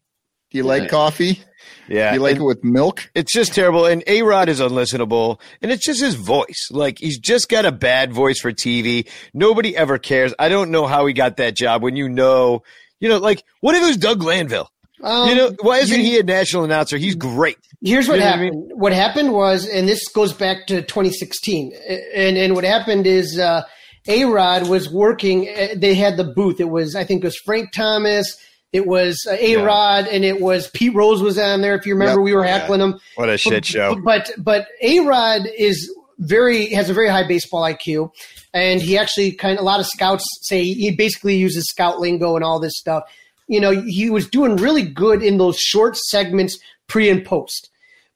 [SPEAKER 4] Do you like coffee?
[SPEAKER 1] Yeah,
[SPEAKER 4] Do you like
[SPEAKER 1] and
[SPEAKER 4] it with milk?
[SPEAKER 1] it's just terrible. And A Rod is unlistenable, and it's just his voice. Like he's just got a bad voice for TV. Nobody ever cares. I don't know how he got that job. When you know, you know, like what if it was Doug Glanville?
[SPEAKER 3] Um,
[SPEAKER 1] you know, why isn't
[SPEAKER 3] you-
[SPEAKER 1] he a national announcer? He's great.
[SPEAKER 3] Here's what
[SPEAKER 1] You know what I
[SPEAKER 3] happened. What happened was, and this goes back to 2016, and and what happened is, uh, A Rod was working. uh, They had the booth. It was, I think, it was Frank Thomas. It was uh, A Rod, and it was Pete Rose was on there. If you remember,
[SPEAKER 4] Yep.
[SPEAKER 3] we were heckling him.
[SPEAKER 1] What a shit show.
[SPEAKER 3] But but A Rod is very has a very high baseball IQ, and he actually kind of a lot of scouts say he basically uses scout lingo and all this stuff. You know, he was doing really good in those short segments pre and post.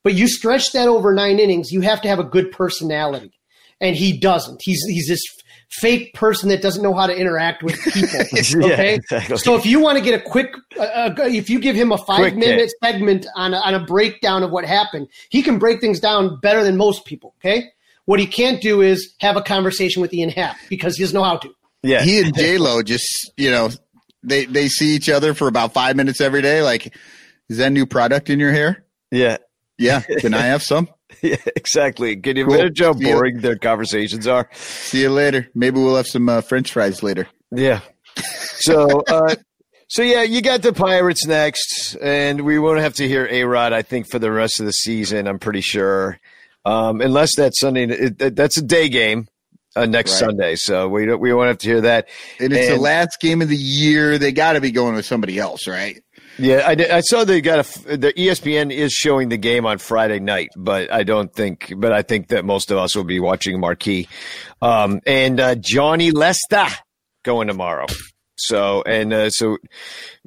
[SPEAKER 3] But you stretch that over nine innings, you have to have a good personality, and he doesn't. He's he's this fake person that doesn't know how to interact with people.
[SPEAKER 1] Yeah,
[SPEAKER 3] Okay,
[SPEAKER 1] exactly.
[SPEAKER 3] so if you want to get a quick, uh, uh, if you give him a five
[SPEAKER 1] Quick
[SPEAKER 3] minute
[SPEAKER 1] hit.
[SPEAKER 3] segment on a, on a breakdown of what happened, he can break things down better than most people. Okay, what he can't do is have a conversation with Ian Happ because he doesn't know how to.
[SPEAKER 1] Yeah,
[SPEAKER 4] He and J Lo just, you know, they they see each other for about five minutes every day. Like, is that new product in your hair?
[SPEAKER 1] yeah,
[SPEAKER 4] Yeah. Can I have some?
[SPEAKER 1] yeah, exactly. Can you
[SPEAKER 4] Cool.
[SPEAKER 1] imagine how boring their conversations are?
[SPEAKER 4] See you later. Maybe we'll have some uh, French fries later.
[SPEAKER 1] Yeah. So, uh, so yeah, you got the Pirates next, and we won't have to hear A Rod. I think for the rest of the season, I'm pretty sure, um, unless that's Sunday. It, that- that's a day game uh, next
[SPEAKER 4] Right.
[SPEAKER 1] Sunday, so we don't we won't have to hear that.
[SPEAKER 4] And it's the last game of the year. They got to be going with somebody else, right?
[SPEAKER 1] Yeah, I, I saw they got a the ESPN is showing the game on Friday night, but I don't think, but I think that most of us will be watching Marquee, um, and uh, Johnny Lester going tomorrow. So and uh, so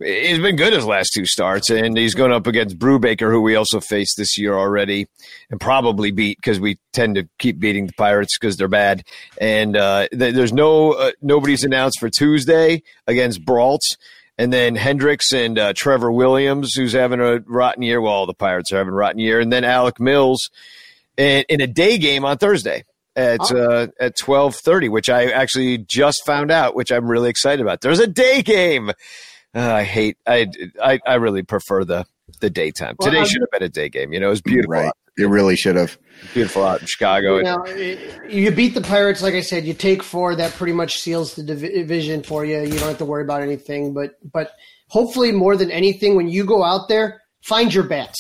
[SPEAKER 1] he's been good his last two starts, and he's going up against Brubaker, who we also faced this year already, and probably beat because we tend to keep beating the Pirates because they're bad. And uh, th- there's no uh, nobody's announced for Tuesday against Braults. And then Hendricks and uh, Trevor Williams, who's having a rotten year. Well, all the Pirates are having a rotten year. And then Alec Mills in, in a day game on Thursday at uh, at twelve thirty, which I actually just found out, which I'm really excited about. There's a day game. Uh, I hate. I, I I really prefer the the daytime.
[SPEAKER 3] Well,
[SPEAKER 1] Today
[SPEAKER 3] I'm-
[SPEAKER 1] should have been a day game. You know, it was beautiful,
[SPEAKER 4] Right.
[SPEAKER 1] Out,
[SPEAKER 4] It really should have.
[SPEAKER 1] beautiful out in Chicago.
[SPEAKER 3] You know, it- you beat the Pirates, like I said. You take four, that pretty much seals the divi- division for you. You don't have to worry about anything. But but hopefully, more than anything, when you go out there, find your bats.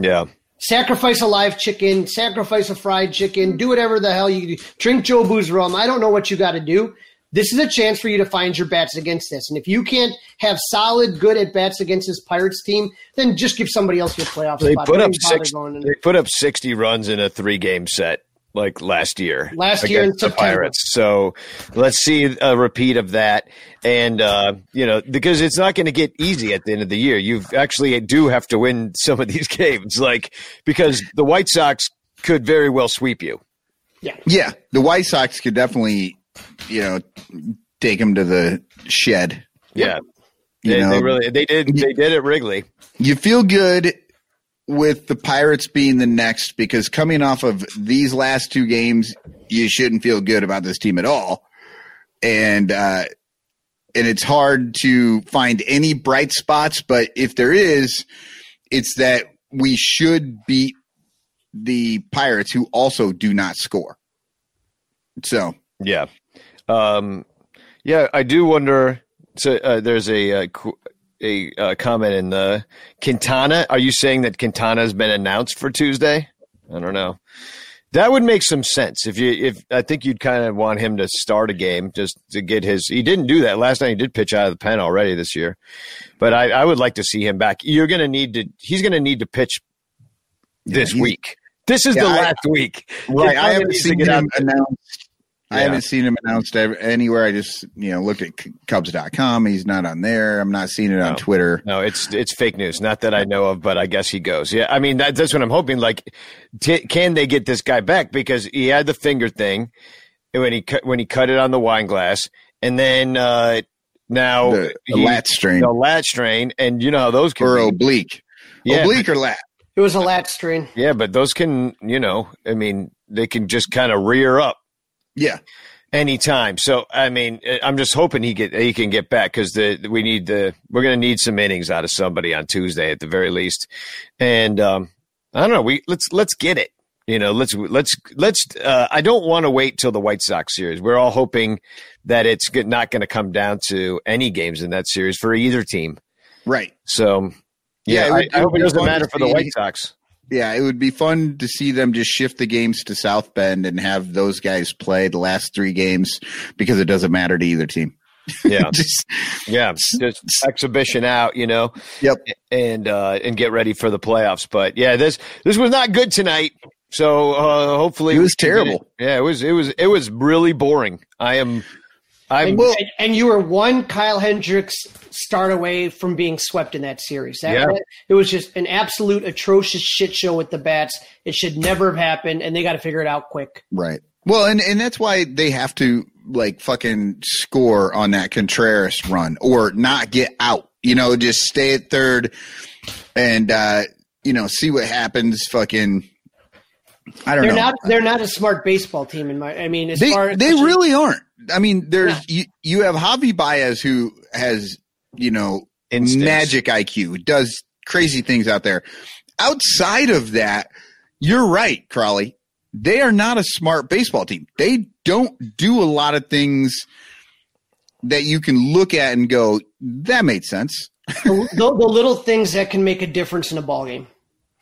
[SPEAKER 1] yeah,
[SPEAKER 3] Sacrifice a live chicken, sacrifice a fried chicken, do whatever the hell you do. Drink Joe Boo's rum. I don't know what you got to do. This is a chance for you to find your bats against this. And if you can't have solid, good at bats against this Pirates team, then just give somebody else your playoff
[SPEAKER 1] They
[SPEAKER 3] spot.
[SPEAKER 1] put up six.
[SPEAKER 3] going.
[SPEAKER 1] They put up sixty runs in a three game set like last year.
[SPEAKER 3] Last year in
[SPEAKER 1] against the
[SPEAKER 3] September.
[SPEAKER 1] Pirates. So let's see a repeat of that, and uh, you know because it's not going to get easy at the end of the year. You actually do have to win some of these games, like because the White Sox could very well sweep you.
[SPEAKER 4] Yeah. Yeah, the White Sox could definitely, you know, take him to the shed.
[SPEAKER 1] Yeah.
[SPEAKER 4] You
[SPEAKER 1] They,
[SPEAKER 4] know,
[SPEAKER 1] they really they did they did it Wrigley.
[SPEAKER 4] you feel good with the Pirates being the next because coming off of these last two games, you shouldn't feel good about this team at all. And uh and it's hard to find any bright spots, but if there is, it's that we should beat the Pirates who also do not score. So
[SPEAKER 1] Yeah. Um, yeah, I do wonder. So uh, there's a uh, qu- a uh, comment in the Quintana. Are you saying that Quintana has been announced for Tuesday? I don't know. That would make some sense if you if I think you'd kind of want him to start a game just to get his. He didn't do that last night. He did pitch out of the pen already this year, but I, I would like to see him back. You're going to need to. He's going to need to pitch this
[SPEAKER 4] he's-
[SPEAKER 1] week. This is
[SPEAKER 4] Yeah,
[SPEAKER 1] the
[SPEAKER 4] I-
[SPEAKER 1] last week.
[SPEAKER 4] Right. I haven't seen him announced. I haven't seen him announced ev- anywhere. I just, you know, looked at C- Cubs.com. He's not on there. I'm not seeing it on Twitter.
[SPEAKER 1] No, it's it's fake news. Not that I know of, but I guess he goes. Yeah, I mean that, that's what I'm hoping. Like, t- can they get this guy back because he had the finger thing when he cut when he cut it on the wine glass, and then uh, now
[SPEAKER 4] The, the
[SPEAKER 1] he-
[SPEAKER 4] lat strain
[SPEAKER 1] the lat strain, and you know how those can
[SPEAKER 4] or
[SPEAKER 1] be.
[SPEAKER 4] oblique.
[SPEAKER 1] Yeah,
[SPEAKER 4] Oblique or lat.
[SPEAKER 3] It was a lat strain.
[SPEAKER 1] yeah, but those can you know, I mean, they can just kind of rear up
[SPEAKER 4] Yeah.
[SPEAKER 1] anytime. So I mean, eh, I'm just hoping he get he can get back because the we need the we're going to need some innings out of somebody on Tuesday at the very least, and um, I don't know. We let's let's get it. You know, let's let's let's. Uh, I don't want to wait till the White Sox series. We're all hoping that it's not going to come down to any games in that series for either team.
[SPEAKER 4] Right.
[SPEAKER 1] So
[SPEAKER 4] Yeah,
[SPEAKER 1] yeah, I, I hope it doesn't matter for the White Sox.
[SPEAKER 4] Yeah. It would be fun to see them just shift the games to South Bend and have those guys play the last three games because it doesn't matter to either team.
[SPEAKER 1] Yeah,
[SPEAKER 4] just
[SPEAKER 1] yeah, just exhibition out. You know.
[SPEAKER 4] Yep.
[SPEAKER 1] and uh, and get ready for the playoffs. But yeah, this this was not good tonight. So uh, hopefully
[SPEAKER 4] It was
[SPEAKER 1] we can get
[SPEAKER 4] terrible.
[SPEAKER 1] it. Yeah, it was it was it was really boring. I am. I'm
[SPEAKER 3] And, and, and you were one Kyle Hendricks start away from being swept in that series. That,
[SPEAKER 1] Yeah.
[SPEAKER 3] it was just an absolute atrocious shit show with the bats. It should never have happened, and they got to figure it out quick.
[SPEAKER 4] Right. Well, and and that's why they have to like fucking score on that Contreras run or not get out. You know, just stay at third and uh, you know, see what happens fucking I don't
[SPEAKER 3] They're
[SPEAKER 4] know.
[SPEAKER 3] not. They're not a smart baseball team. In my, I mean, as
[SPEAKER 4] they
[SPEAKER 3] far as
[SPEAKER 4] they really aren't. I mean, there's
[SPEAKER 3] Yeah.
[SPEAKER 4] you you have Javi Baez who has, you know,
[SPEAKER 1] Instincts.
[SPEAKER 4] magic IQ, does crazy things out there. Outside of that, you're right, Crawley. They are not a smart baseball team. They don't do a lot of things that you can look at and go, that made sense.
[SPEAKER 3] the, the little things that can make a difference in a ball game.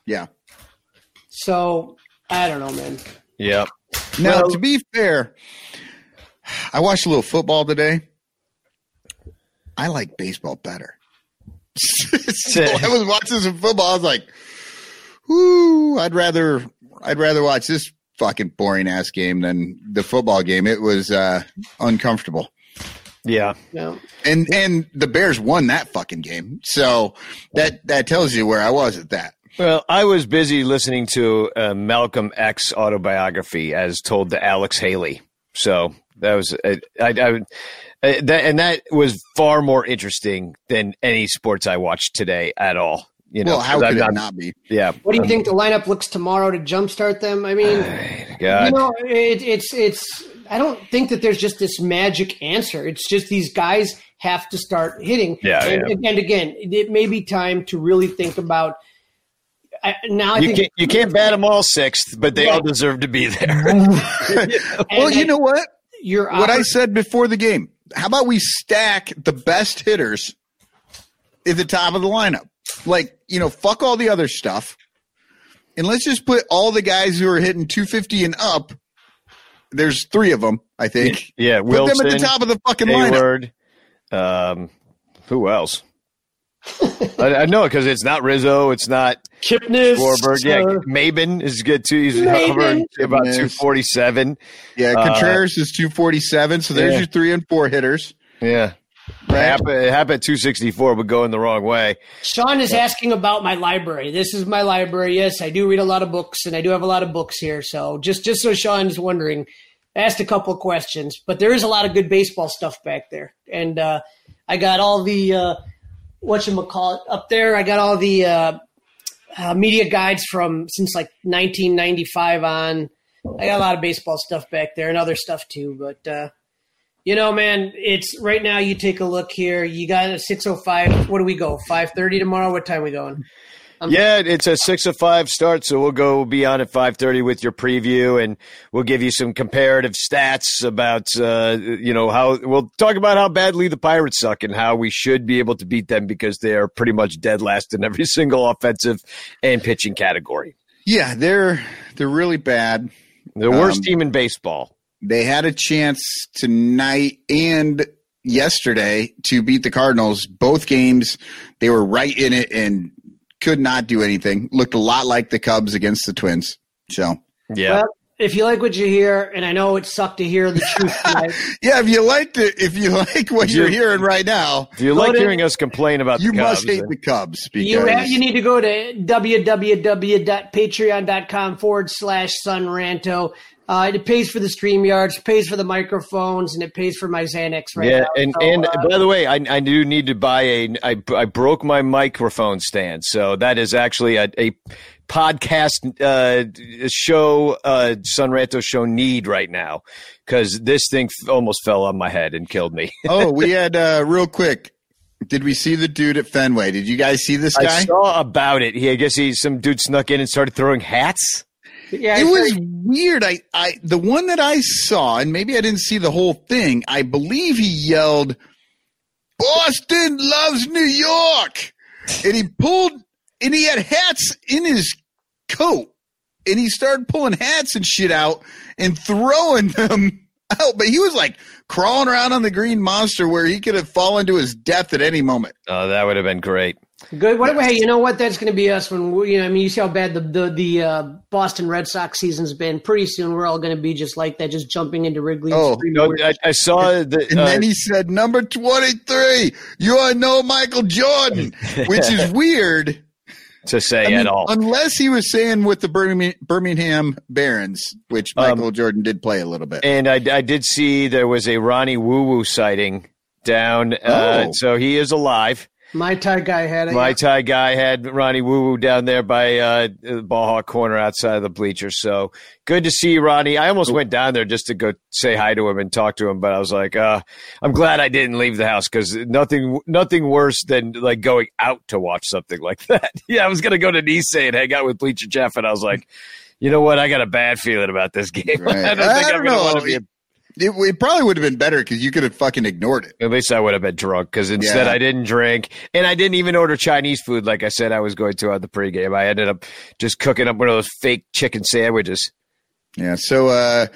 [SPEAKER 4] Yeah.
[SPEAKER 3] So I don't know, man.
[SPEAKER 1] yeah.
[SPEAKER 4] Now,
[SPEAKER 1] Well-
[SPEAKER 4] to be fair, I watched a little football today. I like baseball better. so I was watching some football. I was like, "Whoo!" I'd rather I'd rather watch this fucking boring ass game than the football game. It was uh, uncomfortable,
[SPEAKER 1] Yeah.
[SPEAKER 3] No.
[SPEAKER 4] and and the Bears won that fucking game. So that that tells you where I was at that.
[SPEAKER 1] Well, I was busy listening to uh, Malcolm X autobiography as told to Alex Haley. So that was uh, I, I, uh, that, and that was far more interesting than any sports I watched today at all. You know,
[SPEAKER 4] well, how
[SPEAKER 1] 'cause
[SPEAKER 4] could
[SPEAKER 1] I'm
[SPEAKER 4] it
[SPEAKER 1] not-
[SPEAKER 4] not be?
[SPEAKER 1] Yeah.
[SPEAKER 3] What do you think the lineup looks tomorrow to jumpstart them? I mean,
[SPEAKER 1] God.
[SPEAKER 3] you know, it, it's it's. I don't think that there's just this magic answer. It's just these guys have to start hitting.
[SPEAKER 1] Yeah,
[SPEAKER 3] and,
[SPEAKER 1] yeah.
[SPEAKER 3] and again, it may be time to really think about. I, now I
[SPEAKER 1] you
[SPEAKER 3] think
[SPEAKER 1] can't you can't bat them all sixth, but they all deserve to be there.
[SPEAKER 4] Well, you know what?
[SPEAKER 3] you're
[SPEAKER 4] what I said before the game. How about we stack the best hitters at the top of the lineup? Like, you know, fuck all the other stuff. and let's just put all the guys who are hitting 250 and up. There's three of them, I think.
[SPEAKER 1] Yeah,
[SPEAKER 4] Put
[SPEAKER 1] Wilson,
[SPEAKER 4] them at the top of the fucking lineup.
[SPEAKER 1] Heyward. Um, who else? I, I know because it's not Rizzo. It's not
[SPEAKER 3] Kipnis.
[SPEAKER 1] Warburg. Yeah,
[SPEAKER 3] uh,
[SPEAKER 1] Maybin is good too. He's
[SPEAKER 3] Maybin.
[SPEAKER 1] hovering about two forty seven.
[SPEAKER 4] Yeah,
[SPEAKER 1] Uh,
[SPEAKER 4] Contreras is 247. So there's
[SPEAKER 1] yeah.
[SPEAKER 4] your three and four hitters.
[SPEAKER 1] Yeah, Happ, Happ at two sixty four, but going the wrong way.
[SPEAKER 3] Sean is asking about my library. This is my library. Yes, I do read a lot of books, and I do have a lot of books here. So just just so Sean is wondering, I asked a couple of questions, but there is a lot of good baseball stuff back there, and uh, I got all the uh, what you call it up there. I got all the uh, uh, media guides from since like 1995 on. I got a lot of baseball stuff back there and other stuff too, but. Uh, you know, man, it's right now. You take a look here. You got a six oh five. What do we go? Five thirty tomorrow. What time we going?
[SPEAKER 1] Yeah, it's a six of five start, so we'll go be on at five thirty with your preview, and we'll give you some comparative stats about uh, you know how we'll talk about how badly the Pirates suck and how we should be able to beat them because they are pretty much dead last in every single offensive and pitching category.
[SPEAKER 4] Yeah, they're they're really bad.
[SPEAKER 1] The worst
[SPEAKER 4] Um,
[SPEAKER 1] team in baseball.
[SPEAKER 4] They had a chance tonight and yesterday to beat the Cardinals. Both games, they were right in it and could not do anything. Looked a lot like the Cubs against the Twins. So,
[SPEAKER 1] Yeah.
[SPEAKER 3] Well, if you like what you hear, and I know it sucked to hear the truth tonight,
[SPEAKER 4] yeah, if you like it, if you like what
[SPEAKER 1] You-
[SPEAKER 4] you're hearing right now,
[SPEAKER 1] if you like
[SPEAKER 3] to-
[SPEAKER 1] hearing us complain about
[SPEAKER 4] you
[SPEAKER 1] the Cubs,
[SPEAKER 4] must hate the Cubs because
[SPEAKER 3] you have, you need to go to www.patreon.com forward slash sonranto. Uh, it pays for the StreamYards, pays for the microphones, and it pays for my Xanax right
[SPEAKER 1] yeah,
[SPEAKER 3] now.
[SPEAKER 1] and
[SPEAKER 3] So,
[SPEAKER 1] and
[SPEAKER 3] uh,
[SPEAKER 1] by the way, I I do need to buy a. I I broke my microphone stand, so that is actually a, a podcast uh, show, uh, Son Ranto show need right now because this thing f- almost fell on my head and killed me.
[SPEAKER 4] oh, we had uh, real quick. Did we see the dude at Fenway? Did you guys see this
[SPEAKER 1] I
[SPEAKER 4] guy?
[SPEAKER 1] saw about it. He, I guess he some dude snuck in and started throwing hats.
[SPEAKER 3] Yeah,
[SPEAKER 4] it was
[SPEAKER 3] heard-
[SPEAKER 4] weird. I, I, the one that I saw, and maybe I didn't see the whole thing. I believe he yelled, "Boston loves New York," and he pulled, and he had hats in his coat, and he started pulling hats and shit out and throwing them out. But he was like crawling around on the green monster where he could have fallen to his death at any moment.
[SPEAKER 1] Oh, that would have been great.
[SPEAKER 3] Good. What, Hey, you know what? That's going to be us when we, you know. I mean, you see how bad the the, the uh, Boston Red Sox season's been. Pretty soon, we're all going to be just like that, just jumping into Wrigley.
[SPEAKER 4] Oh,
[SPEAKER 1] No. I, I saw the.
[SPEAKER 4] And
[SPEAKER 1] uh,
[SPEAKER 4] then he said, "Number twenty-three, you are no Michael Jordan," which is weird.
[SPEAKER 1] to say
[SPEAKER 4] I mean,
[SPEAKER 1] at all.
[SPEAKER 4] Unless he was saying with the Birmingham, Birmingham Barons, which
[SPEAKER 1] Um,
[SPEAKER 4] Michael Jordan did play a little bit.
[SPEAKER 1] And I, I did see there was a Ronnie Woo Woo sighting down. Uh,
[SPEAKER 4] Oh.
[SPEAKER 1] so he is alive.
[SPEAKER 3] My Thai guy had it.
[SPEAKER 1] My Thai guy had Ronnie Woo Woo down there by uh, the ball hawk corner outside of the bleachers. So good to see you, Ronnie. I almost went down there just to go say hi to him and talk to him, but I was like, uh, I'm glad I didn't leave the house because nothing, nothing worse than like going out to watch something like that. yeah, I was gonna go to Nisei and hang out with Bleacher Jeff, and I was like, you know what? I got a bad feeling about this game.
[SPEAKER 4] Right.
[SPEAKER 1] I don't
[SPEAKER 4] I
[SPEAKER 1] think
[SPEAKER 4] don't
[SPEAKER 1] I'm gonna
[SPEAKER 4] know.
[SPEAKER 1] want to be.
[SPEAKER 4] It, it probably would have been better because you could have fucking ignored it.
[SPEAKER 1] At least I would have been drunk because instead
[SPEAKER 4] Yeah.
[SPEAKER 1] I didn't drink and I didn't even order Chinese food like I said I was going to on the pregame. I ended up just cooking up one of those fake chicken sandwiches.
[SPEAKER 4] Yeah. So, uh,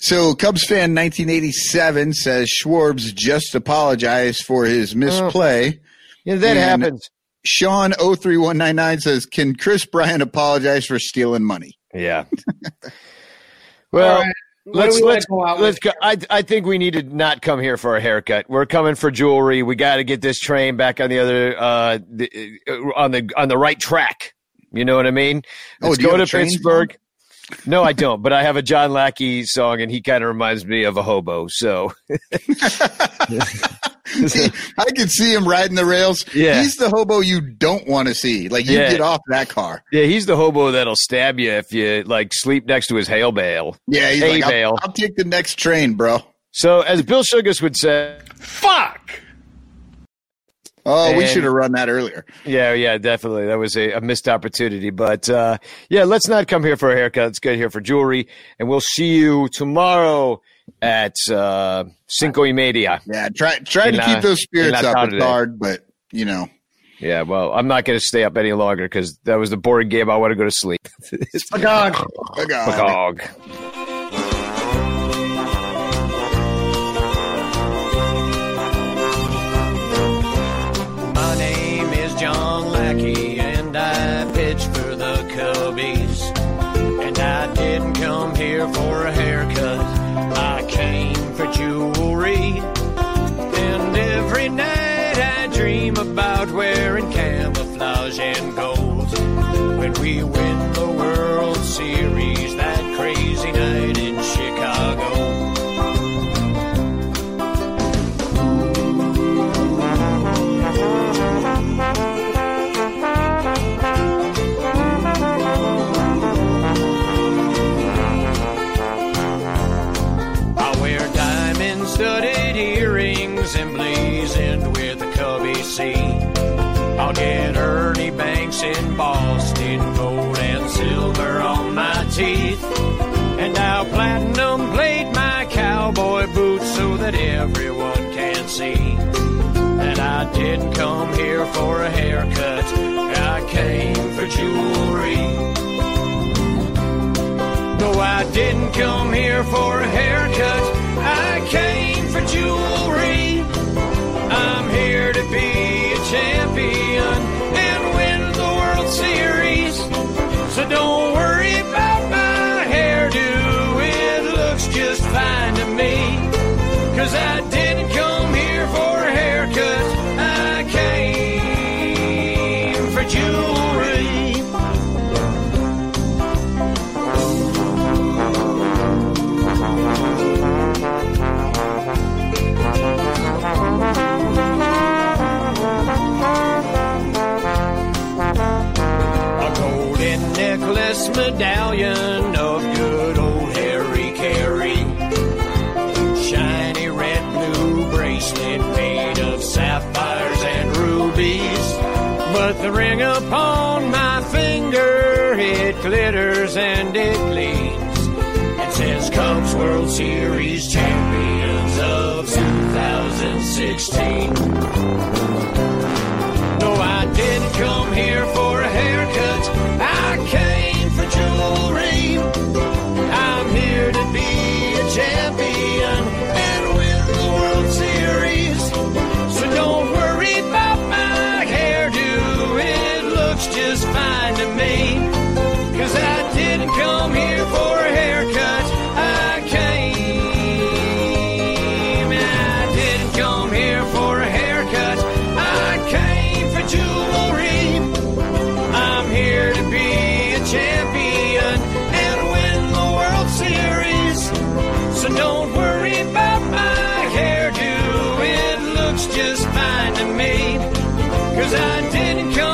[SPEAKER 4] so Cubs fan 1987 says Schwarbs just apologized for his misplay.
[SPEAKER 1] Yeah, that
[SPEAKER 4] And-
[SPEAKER 1] happens.
[SPEAKER 4] Sean 03199 says, "Can Kris Bryant apologize for stealing money?"
[SPEAKER 1] Yeah. well,
[SPEAKER 3] right. What
[SPEAKER 1] let's
[SPEAKER 3] do we wanna
[SPEAKER 1] let's
[SPEAKER 3] go out
[SPEAKER 1] let's
[SPEAKER 3] with?
[SPEAKER 1] go. I I think we need to not come here for a haircut. We're coming for jewelry. We got to get this train back on the other uh the, uh, on the on the right track. You know what I mean?
[SPEAKER 4] Oh,
[SPEAKER 1] Let's
[SPEAKER 4] do you
[SPEAKER 1] go to
[SPEAKER 4] a train
[SPEAKER 1] Pittsburgh. No, I don't. But I have a John Lackey song, and he kind of reminds me of a hobo. So
[SPEAKER 4] I can see him riding the rails.
[SPEAKER 1] Yeah.
[SPEAKER 4] He's the hobo you don't want to see. Like you
[SPEAKER 1] Yeah.
[SPEAKER 4] get off that car.
[SPEAKER 1] yeah, he's the hobo that'll stab you if you like sleep next to his hail bale.
[SPEAKER 4] Yeah, he's
[SPEAKER 1] Hay
[SPEAKER 4] like, I'll,
[SPEAKER 1] bale.
[SPEAKER 4] I'll take the next train, bro.
[SPEAKER 1] So, as Bill Sugas would say,
[SPEAKER 2] Fuck!
[SPEAKER 4] Oh, we should have run that earlier.
[SPEAKER 1] Yeah, yeah, definitely. That was a, a missed opportunity. But uh, yeah, let's not come here for a haircut. Let's get here for jewelry. And we'll see you tomorrow at uh, Cinco y Media.
[SPEAKER 4] Yeah, try try
[SPEAKER 1] In
[SPEAKER 4] to keep those spirits up. It's hard, but you know,
[SPEAKER 1] Yeah, well, I'm not going to stay up any longer because that was the boring game. I want to go to sleep.
[SPEAKER 3] Agog.
[SPEAKER 1] Magog.
[SPEAKER 2] My And I pitched for the Cubbies. And I didn't come here for a haircut, I came for jewelry. And every night I dream about wearing camouflage and gold. When we win the World Series didn't come here for a haircut, I came for jewelry. No, I didn't come here for a haircut. Glitters and it gleams. It says Cubs World Series champions of 2016. No, I didn't come here Didn't come here for a haircut. I came. I didn't come here for a haircut. I came for jewelry. I'm here to be a champion and win the World Series. So don't worry about my hairdo. It looks just fine to me. Cause I didn't come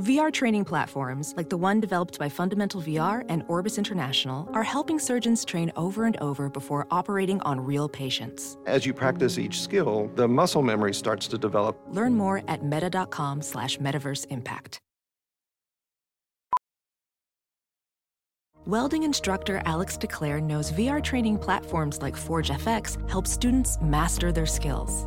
[SPEAKER 7] VR training platforms, like the one developed by Fundamental VR and Orbis International, are helping surgeons train over and over before operating on real patients.
[SPEAKER 8] As you practice each skill, the muscle memory starts to develop.
[SPEAKER 7] Learn more at meta.com slash metaverse impact. Welding instructor Alex DeClaire knows VR training platforms like Forge FX help students master their skills.